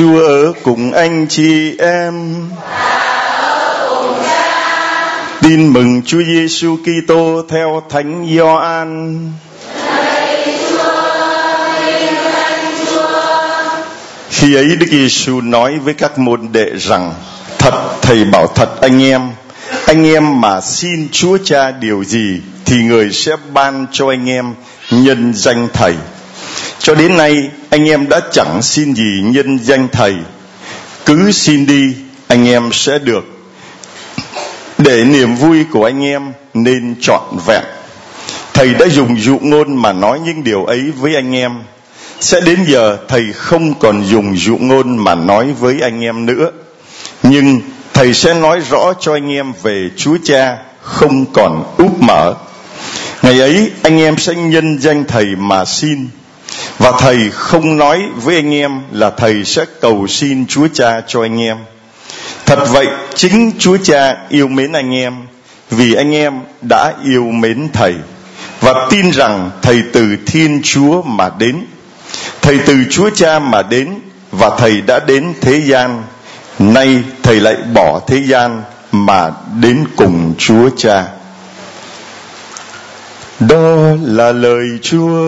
Chúa ở cùng anh chị em. Tin mừng Chúa Giêsu Kitô theo Thánh Gioan. Khi ấy Đức Giêsu nói với các môn đệ rằng: Thật thầy bảo thật anh em, anh em mà xin Chúa Cha điều gì thì người sẽ ban cho anh em nhân danh thầy. Cho đến nay anh em đã chẳng xin gì nhân danh thầy, cứ xin đi anh em sẽ được. Để niềm vui của anh em nên trọn vẹn. Thầy đã dùng dụ ngôn mà nói những điều ấy với anh em. Sẽ đến giờ thầy không còn dùng dụ ngôn mà nói với anh em nữa. Nhưng thầy sẽ nói rõ cho anh em về chúa cha không còn úp mở. Ngày ấy anh em sẽ nhân danh thầy mà xin và thầy không nói với anh em là thầy sẽ cầu xin chúa cha cho anh em. Thật vậy, chính chúa cha yêu mến anh em vì anh em đã yêu mến thầy và tin rằng thầy từ thiên chúa mà đến. Thầy từ chúa cha mà đến và thầy đã đến thế gian, nay thầy lại bỏ thế gian mà đến cùng chúa cha. Đó là lời chúa.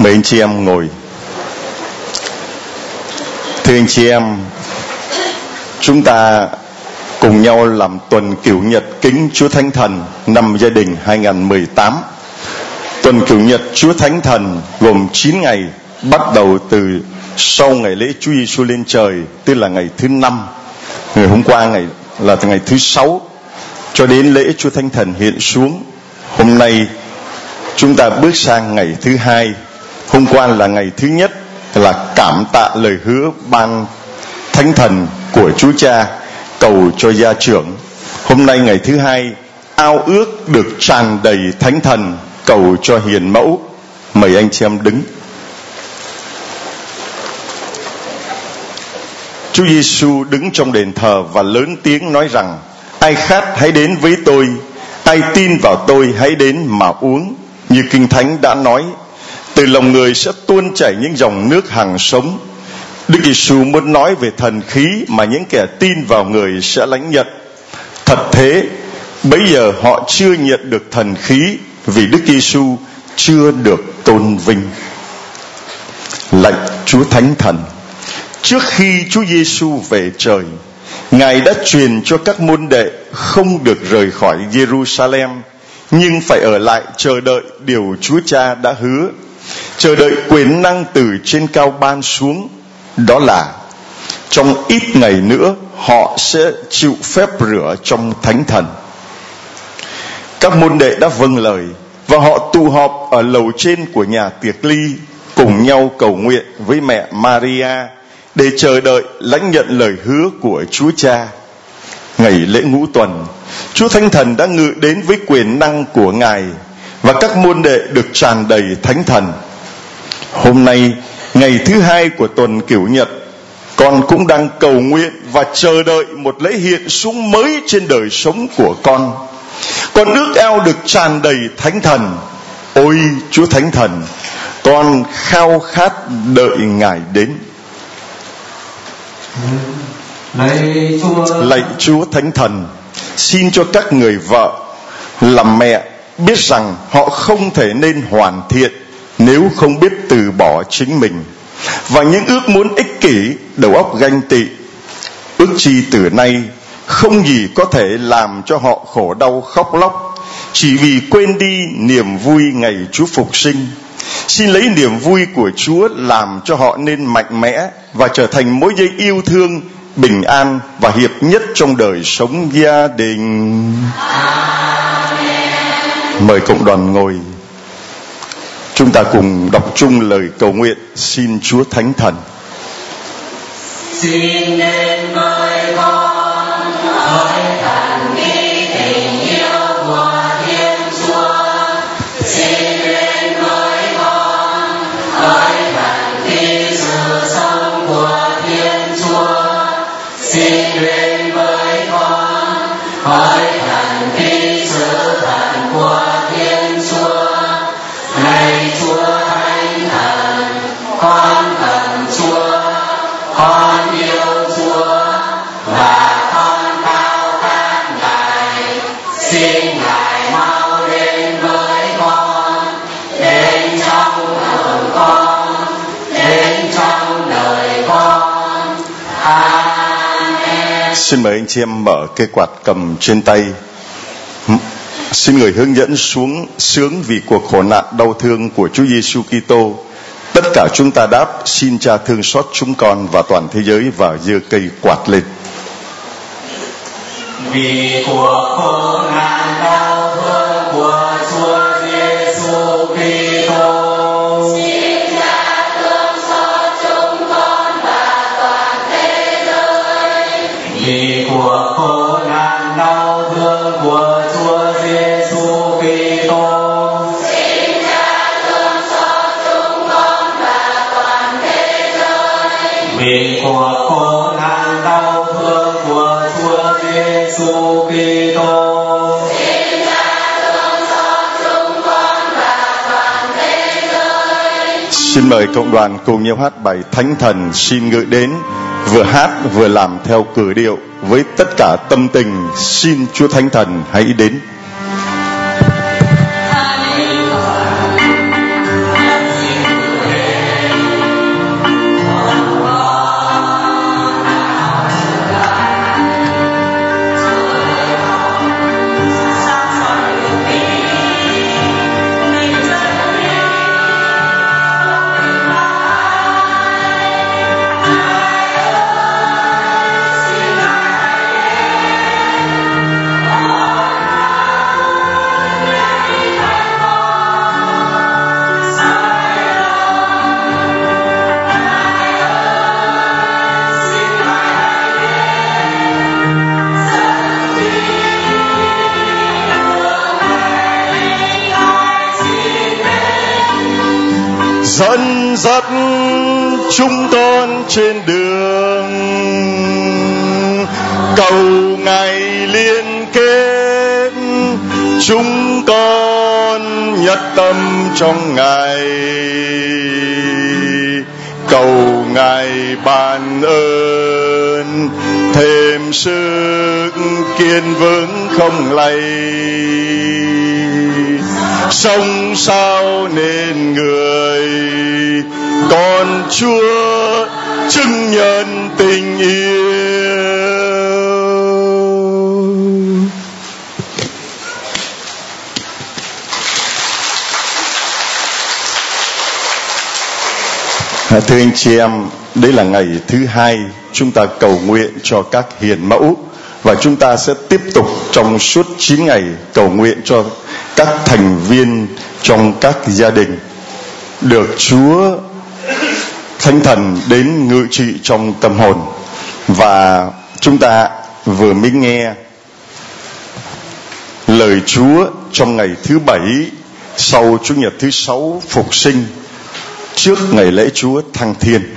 Mời anh chị em ngồi thưa anh chị em chúng ta cùng nhau làm tuần cửu nhật kính Chúa Thánh Thần năm gia đình 2018. Tuần cửu nhật Chúa Thánh Thần gồm 9 ngày bắt đầu từ sau ngày lễ Chúa Giêsu lên trời, tức là ngày thứ năm. Ngày hôm qua ngày là từ ngày thứ sáu cho đến lễ Chúa Thánh Thần hiện xuống. Hôm nay chúng ta bước sang ngày thứ hai. Hôm qua là ngày thứ nhất là cảm tạ lời hứa ban Thánh Thần của Chúa Cha, cầu cho gia trưởng. Hôm nay ngày thứ hai, ao ước được tràn đầy thánh thần, cầu cho hiền mẫu. Mời anh chị em đứng. Chúa Giêsu đứng trong đền thờ và lớn tiếng nói rằng, ai khát hãy đến với tôi, ai tin vào tôi hãy đến mà uống. Như kinh thánh đã nói từ lòng người sẽ tuôn chảy những dòng nước hàng sống Đức Giêsu muốn nói về thần khí mà những kẻ tin vào người sẽ lãnh nhận. Thật thế, bây giờ họ chưa nhận được thần khí vì Đức Giêsu chưa được tôn vinh. Lạy Chúa Thánh Thần, trước khi Chúa Giêsu về trời, Ngài đã truyền cho các môn đệ không được rời khỏi Jerusalem, nhưng phải ở lại chờ đợi điều Chúa Cha đã hứa, chờ đợi quyền năng từ trên cao ban xuống đó là trong ít ngày nữa họ sẽ chịu phép rửa trong thánh thần các môn đệ đã vâng lời và họ tụ họp ở lầu trên của nhà tiệc ly cùng nhau cầu nguyện với mẹ Maria để chờ đợi lãnh nhận lời hứa của Chúa Cha. Ngày lễ ngũ tuần, Chúa Thánh Thần đã ngự đến với quyền năng của Ngài và các môn đệ được tràn đầy Thánh Thần. Hôm nay, ngày thứ hai của tuần cửu nhật, con cũng đang cầu nguyện và chờ đợi một lễ hiện xuống mới trên đời sống của con. Con ước ao được tràn đầy thánh thần. Ôi chúa thánh thần, con khao khát đợi ngài đến. Lạy chúa chúa thánh thần, xin cho các người vợ, làm mẹ biết rằng họ không thể nên hoàn thiện nếu không biết từ bỏ chính mình. Và những ước muốn ích kỷ, đầu óc ganh tị, ước chi từ nay không gì có thể làm cho họ khổ đau khóc lóc. Chỉ vì quên đi niềm vui ngày Chúa phục sinh, xin lấy niềm vui của Chúa làm cho họ nên mạnh mẽ và trở thành mối dây yêu thương, bình an và hiệp nhất trong đời sống gia đình mời cộng đoàn ngồi Chúng ta cùng đọc chung lời cầu nguyện xin Chúa Thánh Thần. xin nên mời xin mời anh chị em mở cây quạt cầm trên tay. Xin người hướng dẫn xuống sướng vì cuộc khổ nạn đau thương của Chúa Giêsu Kitô. Tất cả chúng ta đáp, xin cha thương xót chúng con và toàn thế giới và giơ cây quạt lên. Vì cuộc khổ nạn xin mời cộng đoàn cùng nhau hát bài thánh thần xin ngự đến, vừa hát vừa làm theo cử điệu với tất cả tâm tình. Xin chúa thánh thần hãy đến. Trên đường. Cầu ngày liên kết, chúng con nhất tâm trong ngày cầu ngài ban ơn, thêm sức kiên vững không lay sống sao nên người, con chúa chứng nhận tình yêu. Thưa anh chị em, đây là ngày thứ hai chúng ta cầu nguyện cho các hiền mẫu và chúng ta sẽ tiếp tục trong suốt 9 ngày cầu nguyện cho các thành viên trong các gia đình. Được Chúa Thánh Thần đến ngự trị trong tâm hồn và chúng ta vừa mới nghe lời Chúa trong ngày thứ bảy sau Chủ nhật thứ sáu phục sinh trước ngày lễ Chúa thăng thiên.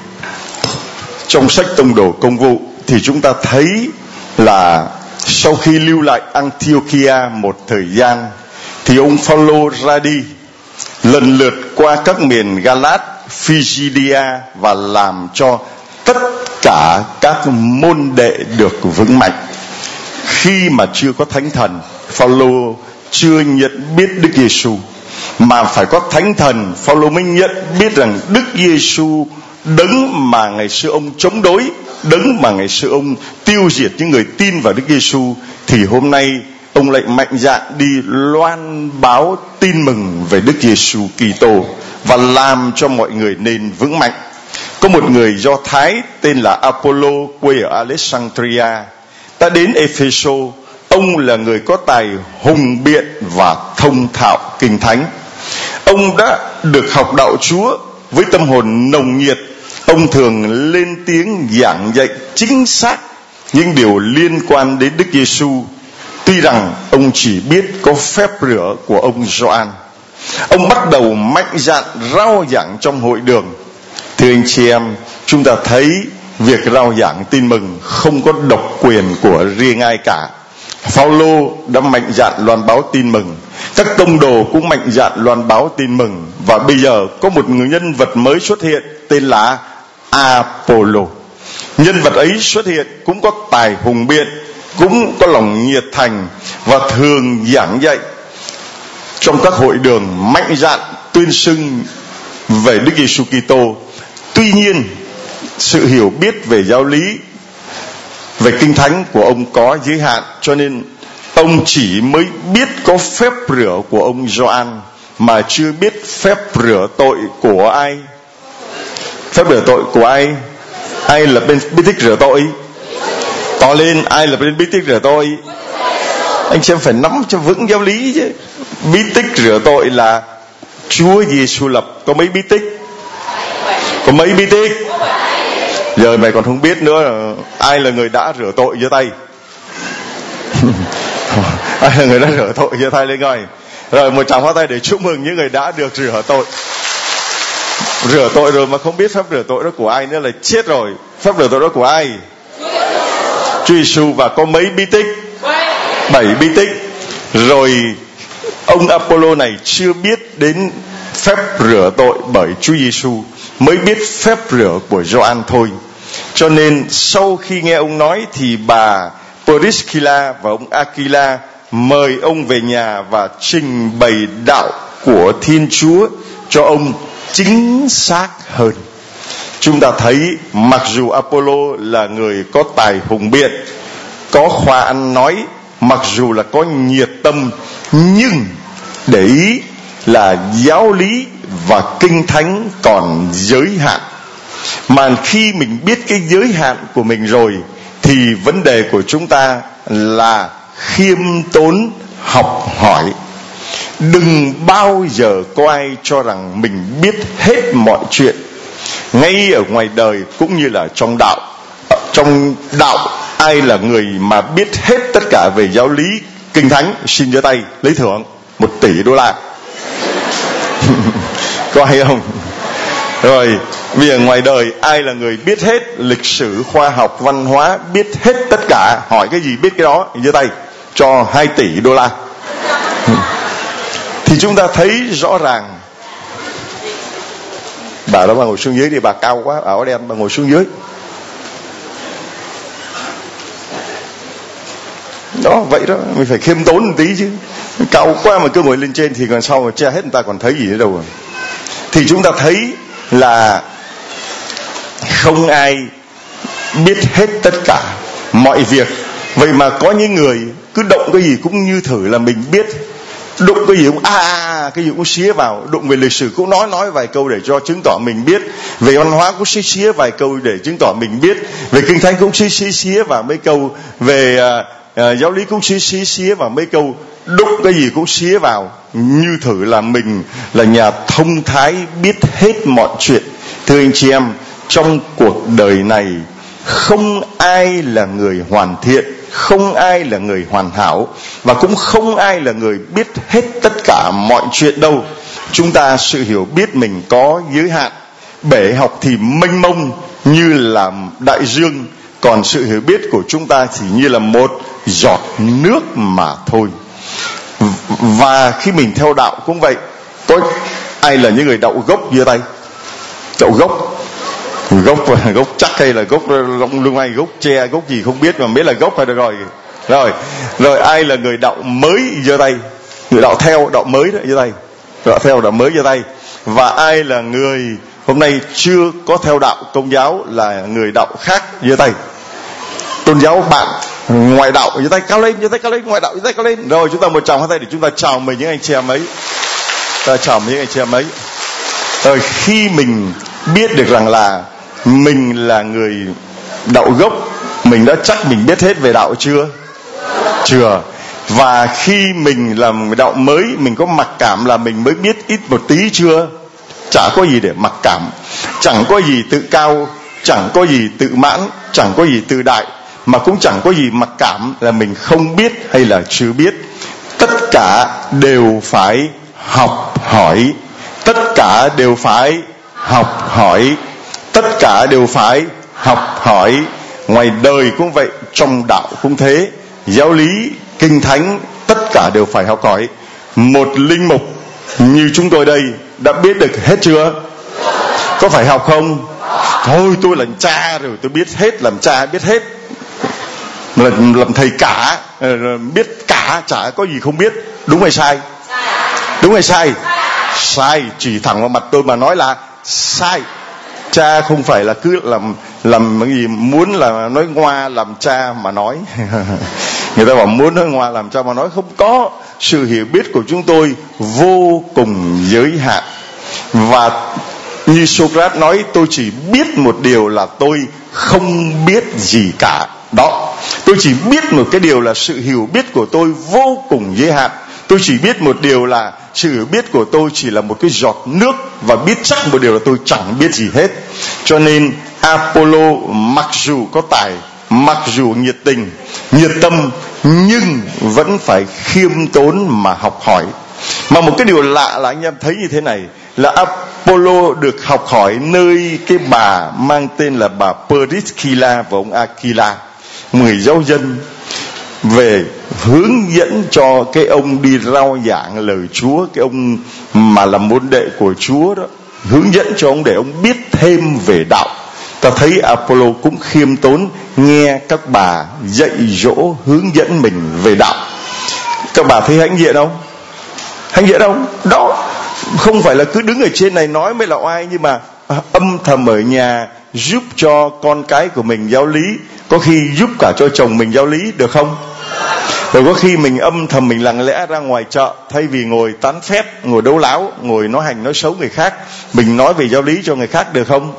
Trong sách Tông đồ Công vụ thì chúng ta thấy là sau khi lưu lại Antiochia một thời gian thì ông Phaolô ra đi lần lượt qua các miền Galat, Phygidia và làm cho tất cả các môn đệ được vững mạnh. Khi mà chưa có thánh thần, Phaolô chưa nhận biết Đức Giêsu mà phải có thánh thần Phaolô mới nhận biết rằng Đức Giêsu đấng mà ngày xưa ông chống đối đấng mà ngày xưa ông tiêu diệt những người tin vào Đức Giêsu thì hôm nay ông lại mạnh dạn đi loan báo tin mừng về Đức Giêsu Kitô và làm cho mọi người nên vững mạnh. Có một người Do Thái tên là Apollo, quê ở Alexandria, đã đến Epheso. Ông là người có tài hùng biện và thông thạo kinh thánh. Ông đã được học đạo Chúa với tâm hồn nồng nhiệt. Ông thường lên tiếng giảng dạy chính xác những điều liên quan đến Đức Giêsu Tuy rằng ông chỉ biết có phép rửa của ông Gioan. Ông bắt đầu mạnh dạn rao giảng trong hội đường. Thưa anh chị em, chúng ta thấy việc rao giảng tin mừng không có độc quyền của riêng ai cả. Phaolô đã mạnh dạn loan báo tin mừng. Các tông đồ cũng mạnh dạn loan báo tin mừng và bây giờ có một người nhân vật mới xuất hiện tên là Apollo. Nhân vật ấy xuất hiện cũng có tài hùng biện cũng có lòng nhiệt thành và thường giảng dạy trong các hội đường mạnh dạn tuyên xưng về Đức Giêsu Kitô. Tuy nhiên, sự hiểu biết về giáo lý về kinh thánh của ông có giới hạn cho nên ông chỉ mới biết có phép rửa của ông Gioan mà chưa biết phép rửa tội của ai. Phép rửa tội của ai? Ai là bên bí tích rửa tội? To lên ai là bên bí tích rửa tội? Anh xem phải nắm cho vững giáo lý chứ. Bí tích rửa tội là Chúa Giêsu lập. Có mấy bí tích? Có mấy bí tích? Giờ mày còn không biết nữa. Ai là người đã rửa tội giơ tay? Ai là người đã rửa tội giơ tay lên coi. Rồi, một tràng hoa tay để chúc mừng những người đã được rửa tội. Rửa tội rồi mà không biết phép rửa tội đó của ai nữa là chết rồi. Phép rửa tội đó của ai? Chúa Giêsu và có mấy bí tích? Bảy bi tích rồi ông Apollo này chưa biết đến phép rửa tội bởi Chúa Giêsu mới biết phép rửa của Gioan thôi cho nên sau khi nghe ông nói thì bà Priscilla và ông Aquila mời ông về nhà và trình bày đạo của Thiên Chúa cho ông chính xác hơn. Chúng ta thấy mặc dù Apollo là người có tài hùng biện, có khoa ăn nói, mặc dù là có nhiệt tâm, nhưng để ý là giáo lý và kinh thánh còn giới hạn. Mà khi mình biết cái giới hạn của mình rồi thì vấn đề của chúng ta là khiêm tốn học hỏi đừng bao giờ có ai cho rằng mình biết hết mọi chuyện ngay ở ngoài đời cũng như là trong đạo ờ, trong đạo ai là người mà biết hết tất cả về giáo lý kinh thánh, xin giơ tay lấy thưởng một tỷ đô la. Có hay không? Rồi, vì ở ngoài đời, ai là người biết hết lịch sử, khoa học, văn hóa, biết hết tất cả, hỏi cái gì, biết cái đó, giơ tay cho 2 tỷ đô la. Thì chúng ta thấy rõ ràng. Bà đó, bà ngồi xuống dưới đi, bà cao quá áo đen bà ngồi xuống dưới. Đó vậy đó. Mình phải khiêm tốn một tí chứ. Cao quá mà cứ ngồi lên trên thì còn sau mà che hết người ta còn thấy gì nữa đâu rồi? thì chúng ta thấy là không ai biết hết tất cả mọi việc. Vậy mà có những người cứ động cái gì cũng như thử là mình biết. Đụng cái gì cũng a à, cái gì cũng xía vào. Đụng về lịch sử cũng nói nói vài câu để cho chứng tỏ mình biết. Về văn hóa cũng xía xía vài câu để chứng tỏ mình biết. Về kinh thánh cũng xía xía xía vào mấy câu về à, giáo lý cũng xía xía xía vào mấy câu đúc cái gì cũng xía vào. Như thử là mình là nhà thông thái biết hết mọi chuyện. Thưa anh chị em trong cuộc đời này không ai là người hoàn thiện không ai là người hoàn hảo và cũng không ai là người biết hết tất cả mọi chuyện đâu. Chúng ta sự hiểu biết mình có giới hạn. Bể học thì mênh mông như là đại dương còn sự hiểu biết của chúng ta chỉ như là một giọt nước mà thôi. Và khi mình theo đạo cũng vậy. Tôi, ai là những người đậu gốc giơ tay? Đậu gốc? Gốc gốc chắc hay là gốc lông lưng ai gốc tre, gốc gì không biết mà biết là gốc hay được rồi. Rồi rồi ai là người đạo mới giơ tay? Người đạo theo, đạo mới đó, giơ tay. Đạo theo, đạo mới giơ tay. Và ai là người hôm nay chưa có theo đạo công giáo là người đạo khác giơ tay? Tôn giáo bạn ngoại đạo, giơ tay cao lên, giơ tay cao lên, ngoại đạo giơ tay cao lên. Rồi chúng ta một tràng hai tay để chúng ta chào mừng những anh chị em ấy. Ta chào mừng những anh chị em ấy. Rồi khi mình biết được rằng là mình là người đạo gốc, mình đã chắc mình biết hết về đạo chưa? Chưa. Và khi mình làm đạo mới, mình có mặc cảm là mình mới biết ít một tí chưa? Chả có gì để mặc cảm. Chẳng có gì tự cao, chẳng có gì tự mãn, chẳng có gì tự đại mà cũng chẳng có gì mặc cảm là mình không biết hay là chưa biết. Tất cả đều phải học hỏi. Tất cả đều phải học hỏi. Tất cả đều phải học hỏi. Ngoài đời cũng vậy, trong đạo cũng thế. Giáo lý, kinh thánh, tất cả đều phải học hỏi. Một linh mục như chúng tôi đây đã biết được hết chưa? Có phải học không? Thôi, tôi là cha rồi, tôi biết hết, làm cha biết hết làm, làm thầy cả ờ, biết cả chả có gì không biết. Đúng hay sai? Đúng hay sai? Sai chỉ thẳng vào mặt tôi mà nói là sai. Cha không phải là cứ làm làm cái gì muốn là nói ngoa làm cha mà nói. Người ta bảo muốn nói ngoa làm cha mà nói. Không có. Sự hiểu biết của chúng tôi vô cùng giới hạn. Và như Socrates nói tôi chỉ biết một điều là tôi không biết gì cả đó, tôi chỉ biết một cái điều là sự hiểu biết của tôi vô cùng giới hạn. Tôi chỉ biết một điều là sự hiểu biết của tôi chỉ là một cái giọt nước và biết chắc một điều là tôi chẳng biết gì hết. Cho nên Apollo mặc dù có tài, mặc dù nhiệt tình, nhiệt tâm, nhưng vẫn phải khiêm tốn mà học hỏi. Mà một cái điều lạ là anh em thấy như thế này, là Apollo được học hỏi nơi cái bà mang tên là bà Periskila và ông Aquila mười giáo dân về hướng dẫn cho cái ông đi rao giảng lời Chúa, cái ông mà là môn đệ của Chúa đó, hướng dẫn cho ông để ông biết thêm về đạo. Ta thấy Apollo cũng khiêm tốn, nghe các bà dạy dỗ, hướng dẫn mình về đạo. Các bà thấy hãnh diện không? Hãnh diện không? Đó, không phải là cứ đứng ở trên này nói mới là oai, nhưng mà âm thầm ở nhà giúp cho con cái của mình giáo lý có khi giúp cả cho chồng mình giáo lý, được không? Rồi có khi mình âm thầm mình lặng lẽ ra ngoài chợ, thay vì ngồi tán phép, ngồi đấu láo, ngồi nói hành nói xấu người khác, mình nói về giáo lý cho người khác được không?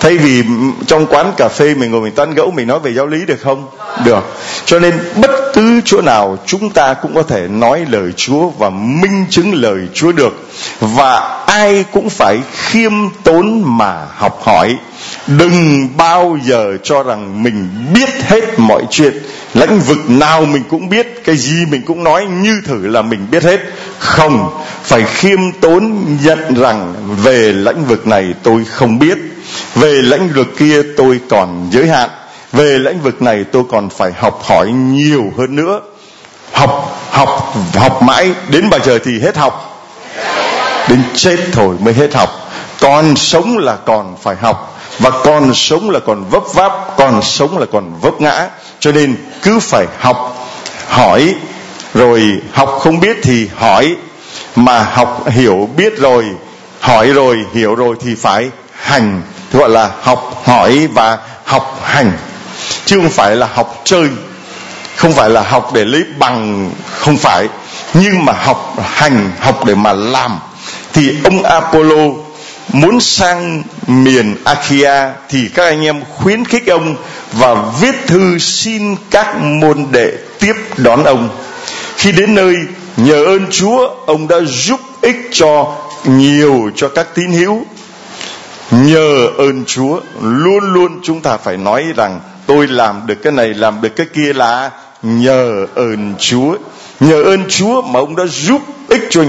Thay vì trong quán cà phê mình ngồi mình tán gẫu, mình nói về giáo lý được không? Được. Cho nên bất cứ chỗ nào chúng ta cũng có thể nói lời chúa và minh chứng lời chúa được. Và ai cũng phải khiêm tốn mà học hỏi. Đừng bao giờ cho rằng mình biết hết mọi chuyện. Lĩnh vực nào mình cũng biết, cái gì mình cũng nói, như thử là mình biết hết. Không, phải khiêm tốn nhận rằng về lĩnh vực này tôi không biết. Về lĩnh vực kia tôi còn giới hạn. Về lĩnh vực này tôi còn phải học hỏi nhiều hơn nữa. Học học học mãi. Đến bao giờ thì hết học? Đến chết thôi mới hết học. Còn sống là còn phải học, và còn sống là còn vấp váp còn sống là còn vấp ngã. Cho nên cứ phải học, hỏi, rồi học không biết thì hỏi, mà học hiểu biết rồi, hỏi rồi hiểu rồi thì phải hành. Gọi là học hỏi và học hành. Chứ không phải là học chơi, không phải là học để lấy bằng, không phải. Nhưng mà học hành, học để mà làm thì ông Apollo muốn sang miền Achaia thì các anh em khuyến khích ông và viết thư xin các môn đệ tiếp đón ông. Khi đến nơi, nhờ ơn Chúa, ông đã giúp ích cho nhiều cho các tín hữu. Nhờ ơn Chúa, luôn luôn chúng ta phải nói rằng tôi làm được cái này, làm được cái kia là nhờ ơn Chúa. Nhờ ơn Chúa mà ông đã giúp ích cho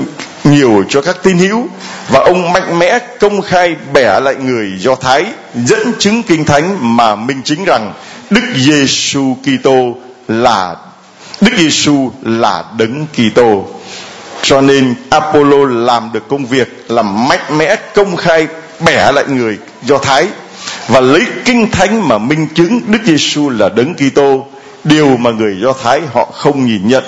nhiều cho các tín hữu và ông mạnh mẽ công khai bẻ lại người Do Thái, dẫn chứng kinh thánh mà minh chứng rằng Đức Giêsu Kitô là, Đức Giêsu là đấng Kitô. Cho nên Apollo làm được công việc làm mạnh mẽ công khai bẻ lại người Do Thái và lấy kinh thánh mà minh chứng Đức Giêsu là đấng Kitô. Điều mà người Do Thái họ không nhìn nhận.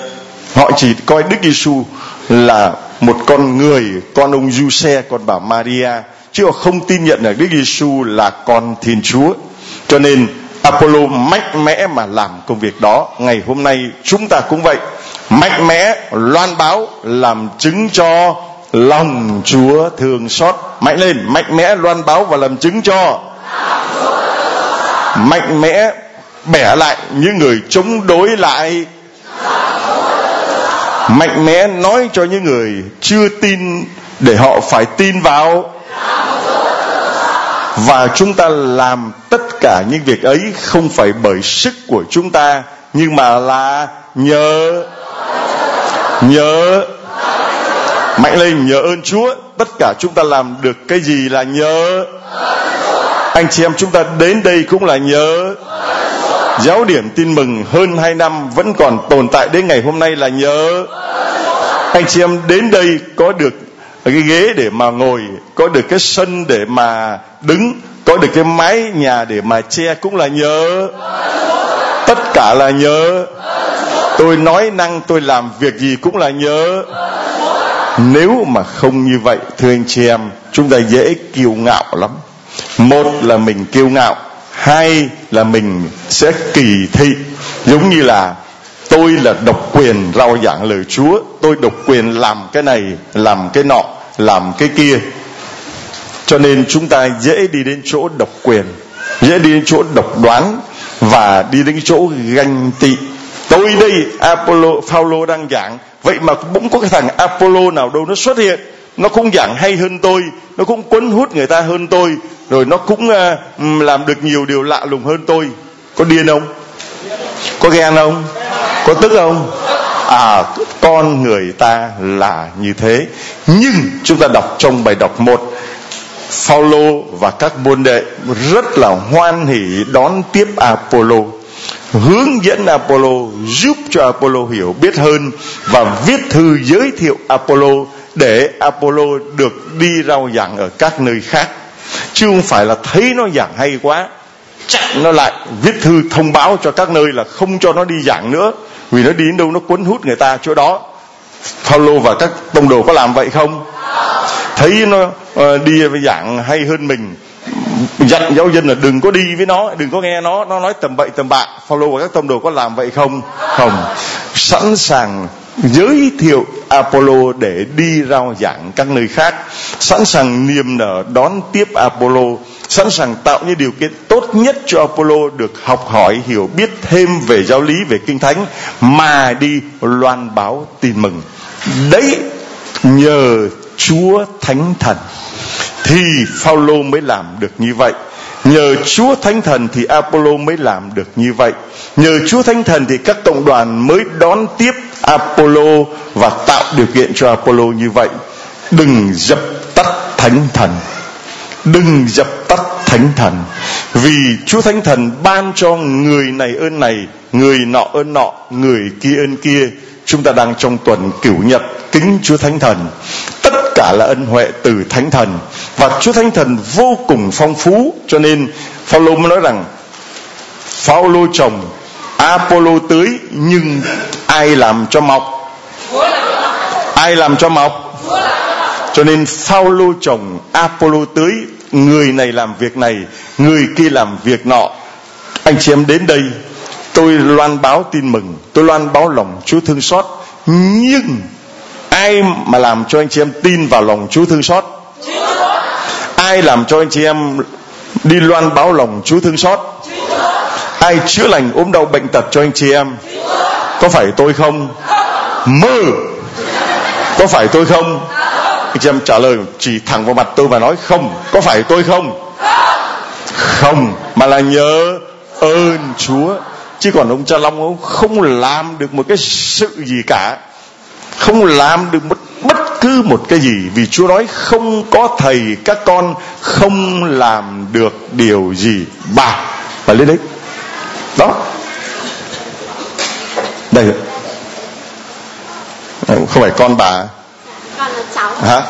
Họ chỉ coi Đức Giêsu là một con người, con ông Giuse, con bà Maria. Chứ họ không tin nhận là Đức Giêsu là con Thiên Chúa. Cho nên Apollo mạnh mẽ mà làm công việc đó. Ngày hôm nay chúng ta cũng vậy. Mạnh mẽ, loan báo, làm chứng cho lòng Chúa thương xót. Mạnh lên, mạnh mẽ loan báo và làm chứng cho mạnh mẽ bẻ lại những người chống đối lại mạnh mẽ nói cho những người chưa tin để họ phải tin vào. Và chúng ta làm tất cả những việc ấy không phải bởi sức của chúng ta, nhưng mà là nhờ. Nhờ. Mạnh lên, nhờ ơn chúa. Tất cả chúng ta làm được cái gì là nhờ. Anh chị em chúng ta đến đây cũng là nhờ giáo điểm tin mừng hơn hai năm vẫn còn tồn tại đến ngày hôm nay là nhớ. Anh chị em đến đây có được cái ghế để mà ngồi, có được cái sân để mà đứng, có được cái mái nhà để mà che cũng là nhớ. Tất cả là nhớ. Tôi nói năng, tôi làm việc gì cũng là nhớ. Nếu mà không như vậy, thưa anh chị em, chúng ta dễ kiêu ngạo lắm. Một là mình kiêu ngạo hay là mình sẽ kỳ thị. Giống như là, tôi là độc quyền rao giảng lời Chúa, tôi độc quyền làm cái này, làm cái nọ, làm cái kia. Cho nên chúng ta dễ đi đến chỗ độc quyền, dễ đi đến chỗ độc đoán và đi đến chỗ ganh tị. Tôi đây, Apollo, Phaolô đang giảng, vậy mà cũng có cái thằng Apollo nào đâu nó xuất hiện nó cũng giảng hay hơn tôi nó cũng cuốn hút người ta hơn tôi rồi nó cũng uh, làm được nhiều điều lạ lùng hơn tôi. Có điên không? Có ghen không? Có tức không? À con người ta là như thế. Nhưng chúng ta đọc trong bài đọc một Phaolô và các môn đệ rất là hoan hỷ đón tiếp Apollo hướng dẫn Apollo giúp cho Apollo hiểu biết hơn và viết thư giới thiệu Apollo để Apollo được đi rao giảng ở các nơi khác. Chứ không phải là thấy nó giảng hay quá chặn nó lại viết thư thông báo cho các nơi là không cho nó đi giảng nữa. Vì nó đi đến đâu nó cuốn hút người ta chỗ đó. Paulo và các tông đồ có làm vậy không? Thấy nó uh, đi với giảng hay hơn mình. Dặn giáo dân là đừng có đi với nó đừng có nghe nó nó nói tầm bậy tầm bạ. Paulo và các tông đồ có làm vậy không? Không. Sẵn sàng giới thiệu Apollo để đi rao giảng các nơi khác, sẵn sàng niềm nở đón tiếp Apollo, sẵn sàng tạo những điều kiện tốt nhất cho Apollo được học hỏi, hiểu biết thêm về giáo lý, về kinh thánh, mà đi loan báo tin mừng. Đấy, nhờ Chúa Thánh Thần thì Phaolô mới làm được như vậy. Nhờ Chúa Thánh Thần thì Apollo mới làm được như vậy. Nhờ Chúa Thánh Thần thì các cộng đoàn mới đón tiếp Apollo và tạo điều kiện cho Apollo như vậy. Đừng dập tắt Thánh Thần. Đừng dập tắt Thánh Thần. Vì Chúa Thánh Thần ban cho người này ơn này, người nọ ơn nọ, người kia ơn kia. Chúng ta đang trong tuần cửu nhật, kính Chúa Thánh Thần. Tất cả là ân huệ từ Thánh Thần. Và Chúa Thánh Thần vô cùng phong phú, cho nên Phaolô mới nói rằng, Phaolô trồng Apollo tưới nhưng ai làm cho mọc? Ai làm cho mọc? Cho nên Phaolô trồng Apollo tưới người này làm việc này, người kia làm việc nọ. Anh chị em đến đây, tôi loan báo tin mừng, tôi loan báo lòng Chúa thương xót. Nhưng ai mà làm cho anh chị em tin vào lòng Chúa thương xót? Ai làm cho anh chị em đi loan báo lòng Chúa thương xót? Ai chữa lành ốm đau bệnh tật cho anh chị em? Có phải tôi không? Mơ. Có phải tôi không? Anh chị em trả lời chỉ thẳng vào mặt tôi và nói không. Có phải tôi không? Không. Mà là nhớ ơn chúa. Chứ còn ông cha long ông không làm được một cái sự gì cả. Không làm được một bất cứ một cái gì. Vì chúa nói không có thầy các con không làm được điều gì bà. Và lên đấy đó. Đây. Không phải con bà. Con là cháu. Hả?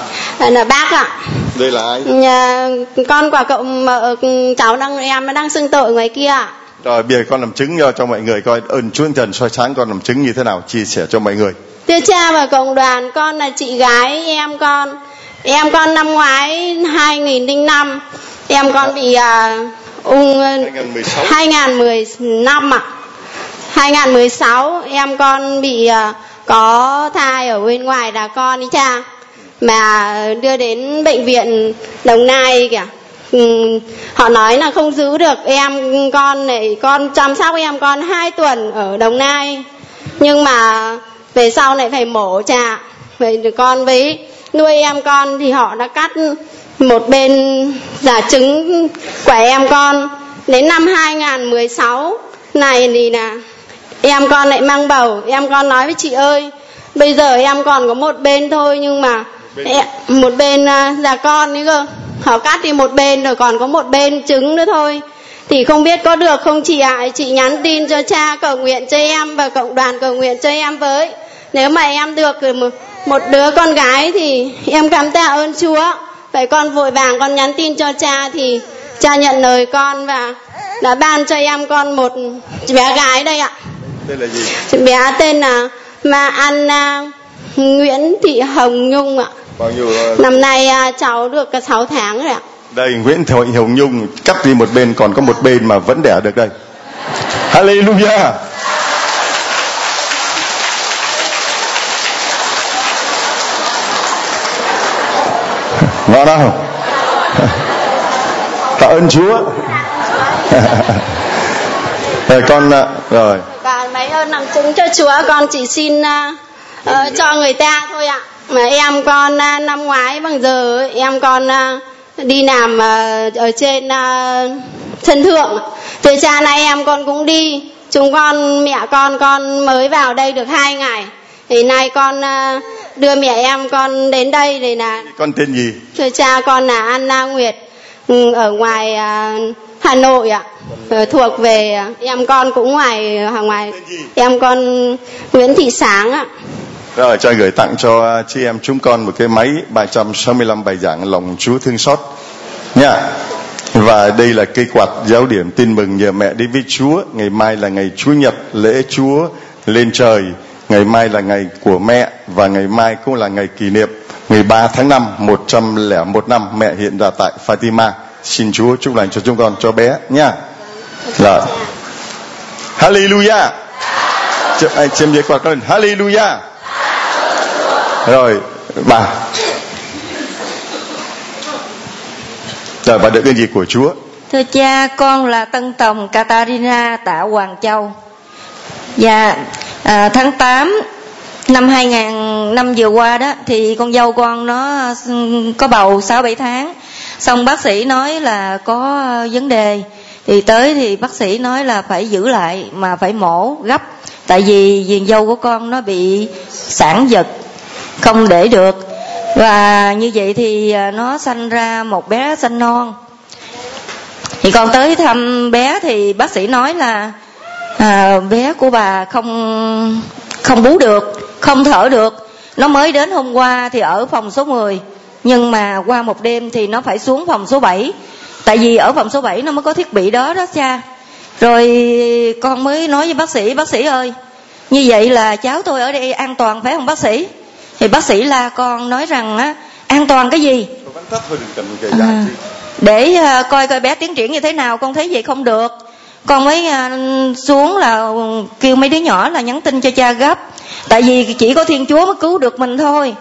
Là bác ạ. Đây là ai? Nhà, con của cậu mợ cháu đang em đang xưng tội ngoài kia ạ. Rồi bây giờ con làm chứng cho, cho mọi người coi. Ơn Chúa Trần soi sáng con làm chứng như thế nào chia sẻ cho mọi người. Thưa cha và cộng đoàn con là chị gái em con. Em con năm ngoái 2005 em con bị uh, ung 2016 2015 ạ. 2016 em con bị uh, có thai ở bên ngoài là con đi cha. Mà đưa đến bệnh viện đồng nai kìa. Ừ, họ nói là không giữ được em con này con chăm sóc em con hai tuần ở đồng nai. Nhưng mà về sau lại phải mổ cha. Vậy con với nuôi em con thì họ đã cắt một bên giả trứng của em con đến năm 2016 này thì là em con lại mang bầu. Em con nói với chị ơi bây giờ em còn có một bên thôi nhưng mà em, một bên à, là con nữa cơ. Họ cắt đi một bên rồi còn có một bên trứng nữa thôi. Thì không biết có được không chị ạ? Chị nhắn tin cho cha cầu nguyện cho em và cộng đoàn cầu nguyện cho em với. Nếu mà em được một, một đứa con gái thì em cảm tạ ơn chúa vậy con vội vàng con nhắn tin cho cha thì cha nhận lời con và đã ban cho em con một bé gái đây ạ. Đây là gì? Bé tên là Ma Anna Nguyễn Thị Hồng Nhung ạ. Bao nhiêu ờ, năm nay à, cháu được 6 tháng rồi ạ. Đây Nguyễn Thị Hồng Nhung cắt đi một bên còn có một bên mà vẫn đẻ được đây. Hallelujah ngon không tạ ơn Chúa. Rồi con à, rồi. Và mấy ơn làm chứng cho Chúa con chỉ xin uh, uh, cho người ta thôi ạ. Mà em con uh, năm ngoái bằng giờ ấy, em con uh, đi làm uh, ở trên uh, sân thượng. Từ cha nay em con cũng đi. Chúng con mẹ con con mới vào đây được hai ngày thì nay con uh, đưa mẹ em con đến đây để là con tên gì thưa cha con là Anna Nguyệt ừ, ở ngoài à, Hà Nội ạ Ờ, thuộc về à, em con cũng ngoài à, ngoài em con Nguyễn Thị Sáng ạ Rồi cho gửi tặng cho chị em chúng con một cái máy 365 bài giảng lòng Chúa thương xót nha. Và đây là cây quạt giáo điểm tin mừng nhờ mẹ đi với Chúa. Ngày mai là ngày Chúa Nhật lễ Chúa lên trời. Ngày mai là ngày của mẹ và ngày mai cũng là ngày kỷ niệm 13 tháng 5 101 năm mẹ hiện ra tại Fatima. Xin Chúa chúc lành cho chúng con cho bé nha. Là Hallelujah. Ch- ai xem giấy quạt con Hallelujah. Rồi bà Rồi bà được cái gì của Chúa Thưa cha, con là Tân Tòng Katarina Tạ Hoàng Châu. Và à, tháng 8 năm 2000 năm vừa qua đó thì con dâu con nó ừ, có bầu 6 7 tháng. Xong bác sĩ nói là có vấn đề. Thì tới thì bác sĩ nói là phải giữ lại mà phải mổ gấp. Tại vì viền dâu của con nó bị sản giật không để được. Và như vậy thì à, nó sanh ra một bé sanh non. Thì con tới thăm bé thì bác sĩ nói là à, bé của bà không không bú được không thở được. Nó mới đến hôm qua thì ở phòng số 10 nhưng mà qua một đêm thì nó phải xuống phòng số 7 tại vì ở phòng số 7 nó mới có thiết bị đó đó cha. Rồi con mới nói với bác sĩ bác sĩ ơi như vậy là cháu tôi ở đây an toàn phải không bác sĩ? Thì bác sĩ la con nói rằng á an toàn cái gì? À, để à, coi coi bé tiến triển như thế nào con thấy vậy không được con mới à, xuống là kêu mấy đứa nhỏ là nhắn tin cho cha gấp. Tại vì chỉ có thiên chúa mới cứu được mình thôi.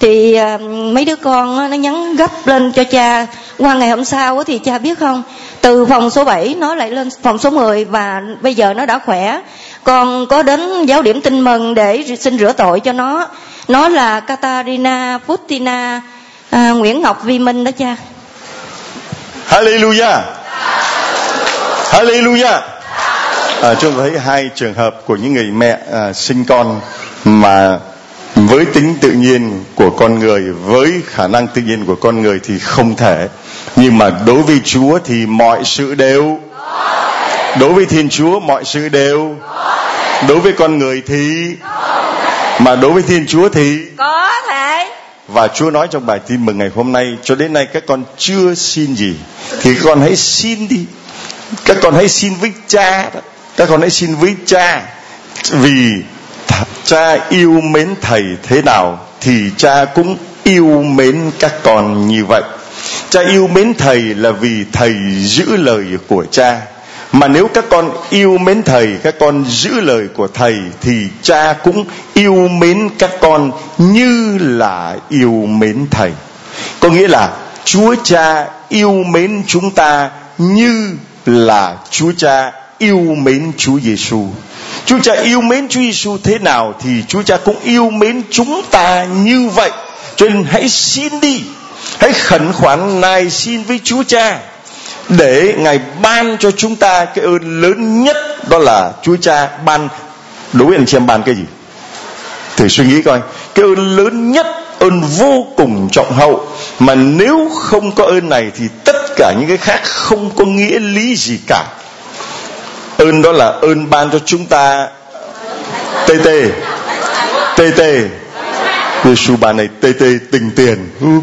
Thì à, mấy đứa con nó nhắn gấp lên cho cha. Qua ngày hôm sau thì cha biết không? Từ phòng số 7 nó lại lên phòng số 10 và bây giờ nó đã khỏe. Con có đến giáo điểm tin mừng để xin rửa tội cho nó. Nó là Katarina Putina à, Nguyễn Ngọc Vi Minh đó cha. Hallelujah. Hallelujah. À, chúng ta thấy hai trường hợp của những người mẹ à, sinh con mà với tính tự nhiên của con người với khả năng tự nhiên của con người thì không thể. Nhưng mà đối với Chúa thì mọi sự đều đối với Thiên Chúa mọi sự đều đối với con người thì mà đối với Thiên Chúa thì có thể. Và Chúa nói trong bài tin mừng ngày hôm nay cho đến nay các con chưa xin gì thì các con hãy xin đi các con hãy xin với cha đó. Các con hãy xin với cha. Vì th- cha yêu mến thầy thế nào thì cha cũng yêu mến các con như vậy. Cha yêu mến thầy là vì thầy giữ lời của cha. Mà nếu các con yêu mến thầy, các con giữ lời của thầy thì cha cũng yêu mến các con như là yêu mến thầy. Có nghĩa là chúa cha yêu mến chúng ta như là chúa cha yêu mến chúa giêsu chúa cha yêu mến chúa giêsu thế nào thì chúa cha cũng yêu mến chúng ta như vậy. Cho nên hãy xin đi, hãy khẩn khoản nài xin với chúa cha để ngài ban cho chúng ta cái ơn lớn nhất, đó là chúa cha ban. Đối với anh chị em ban cái gì? Thử suy nghĩ coi. Cái ơn lớn nhất, ơn vô cùng trọng hậu. Mà nếu không có ơn này thì tất cả những cái khác không có nghĩa lý gì cả. Ơn đó là ơn ban cho chúng ta. Tê tê. Tê tê. Giêsu bà này tê tê tình tiền. Ưm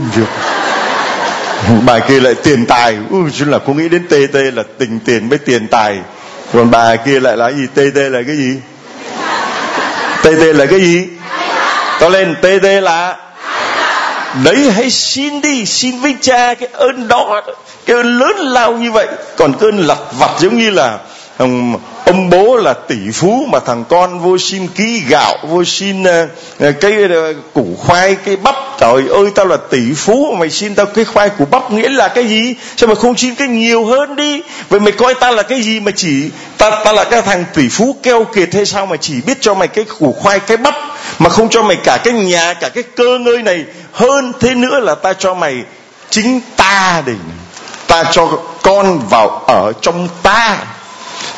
bài kia lại tiền tài. Ui chứ là có nghĩ đến tê tê là tình tiền với tiền tài. Còn bà kia lại là gì? Tê tê là cái gì? Tê tê là cái gì? To lên, tê tê là đấy hãy xin đi xin với cha cái ơn đó cái ơn lớn lao như vậy. Còn cái ơn lặt vặt giống như là ông, ông bố là tỷ phú mà thằng con vô xin ký gạo vô xin uh, cái uh, củ khoai cái bắp. Trời ơi tao là tỷ phú mày xin tao cái khoai củ bắp nghĩa là cái gì? Sao mà không xin cái nhiều hơn đi? Vậy mày coi tao là cái gì mà chỉ ta ta là cái thằng tỷ phú keo kiệt hay sao mà chỉ biết cho mày cái củ khoai cái bắp mà không cho mày cả cái nhà cả cái cơ ngơi này hơn thế nữa là ta cho mày chính ta để ta cho con vào ở trong ta.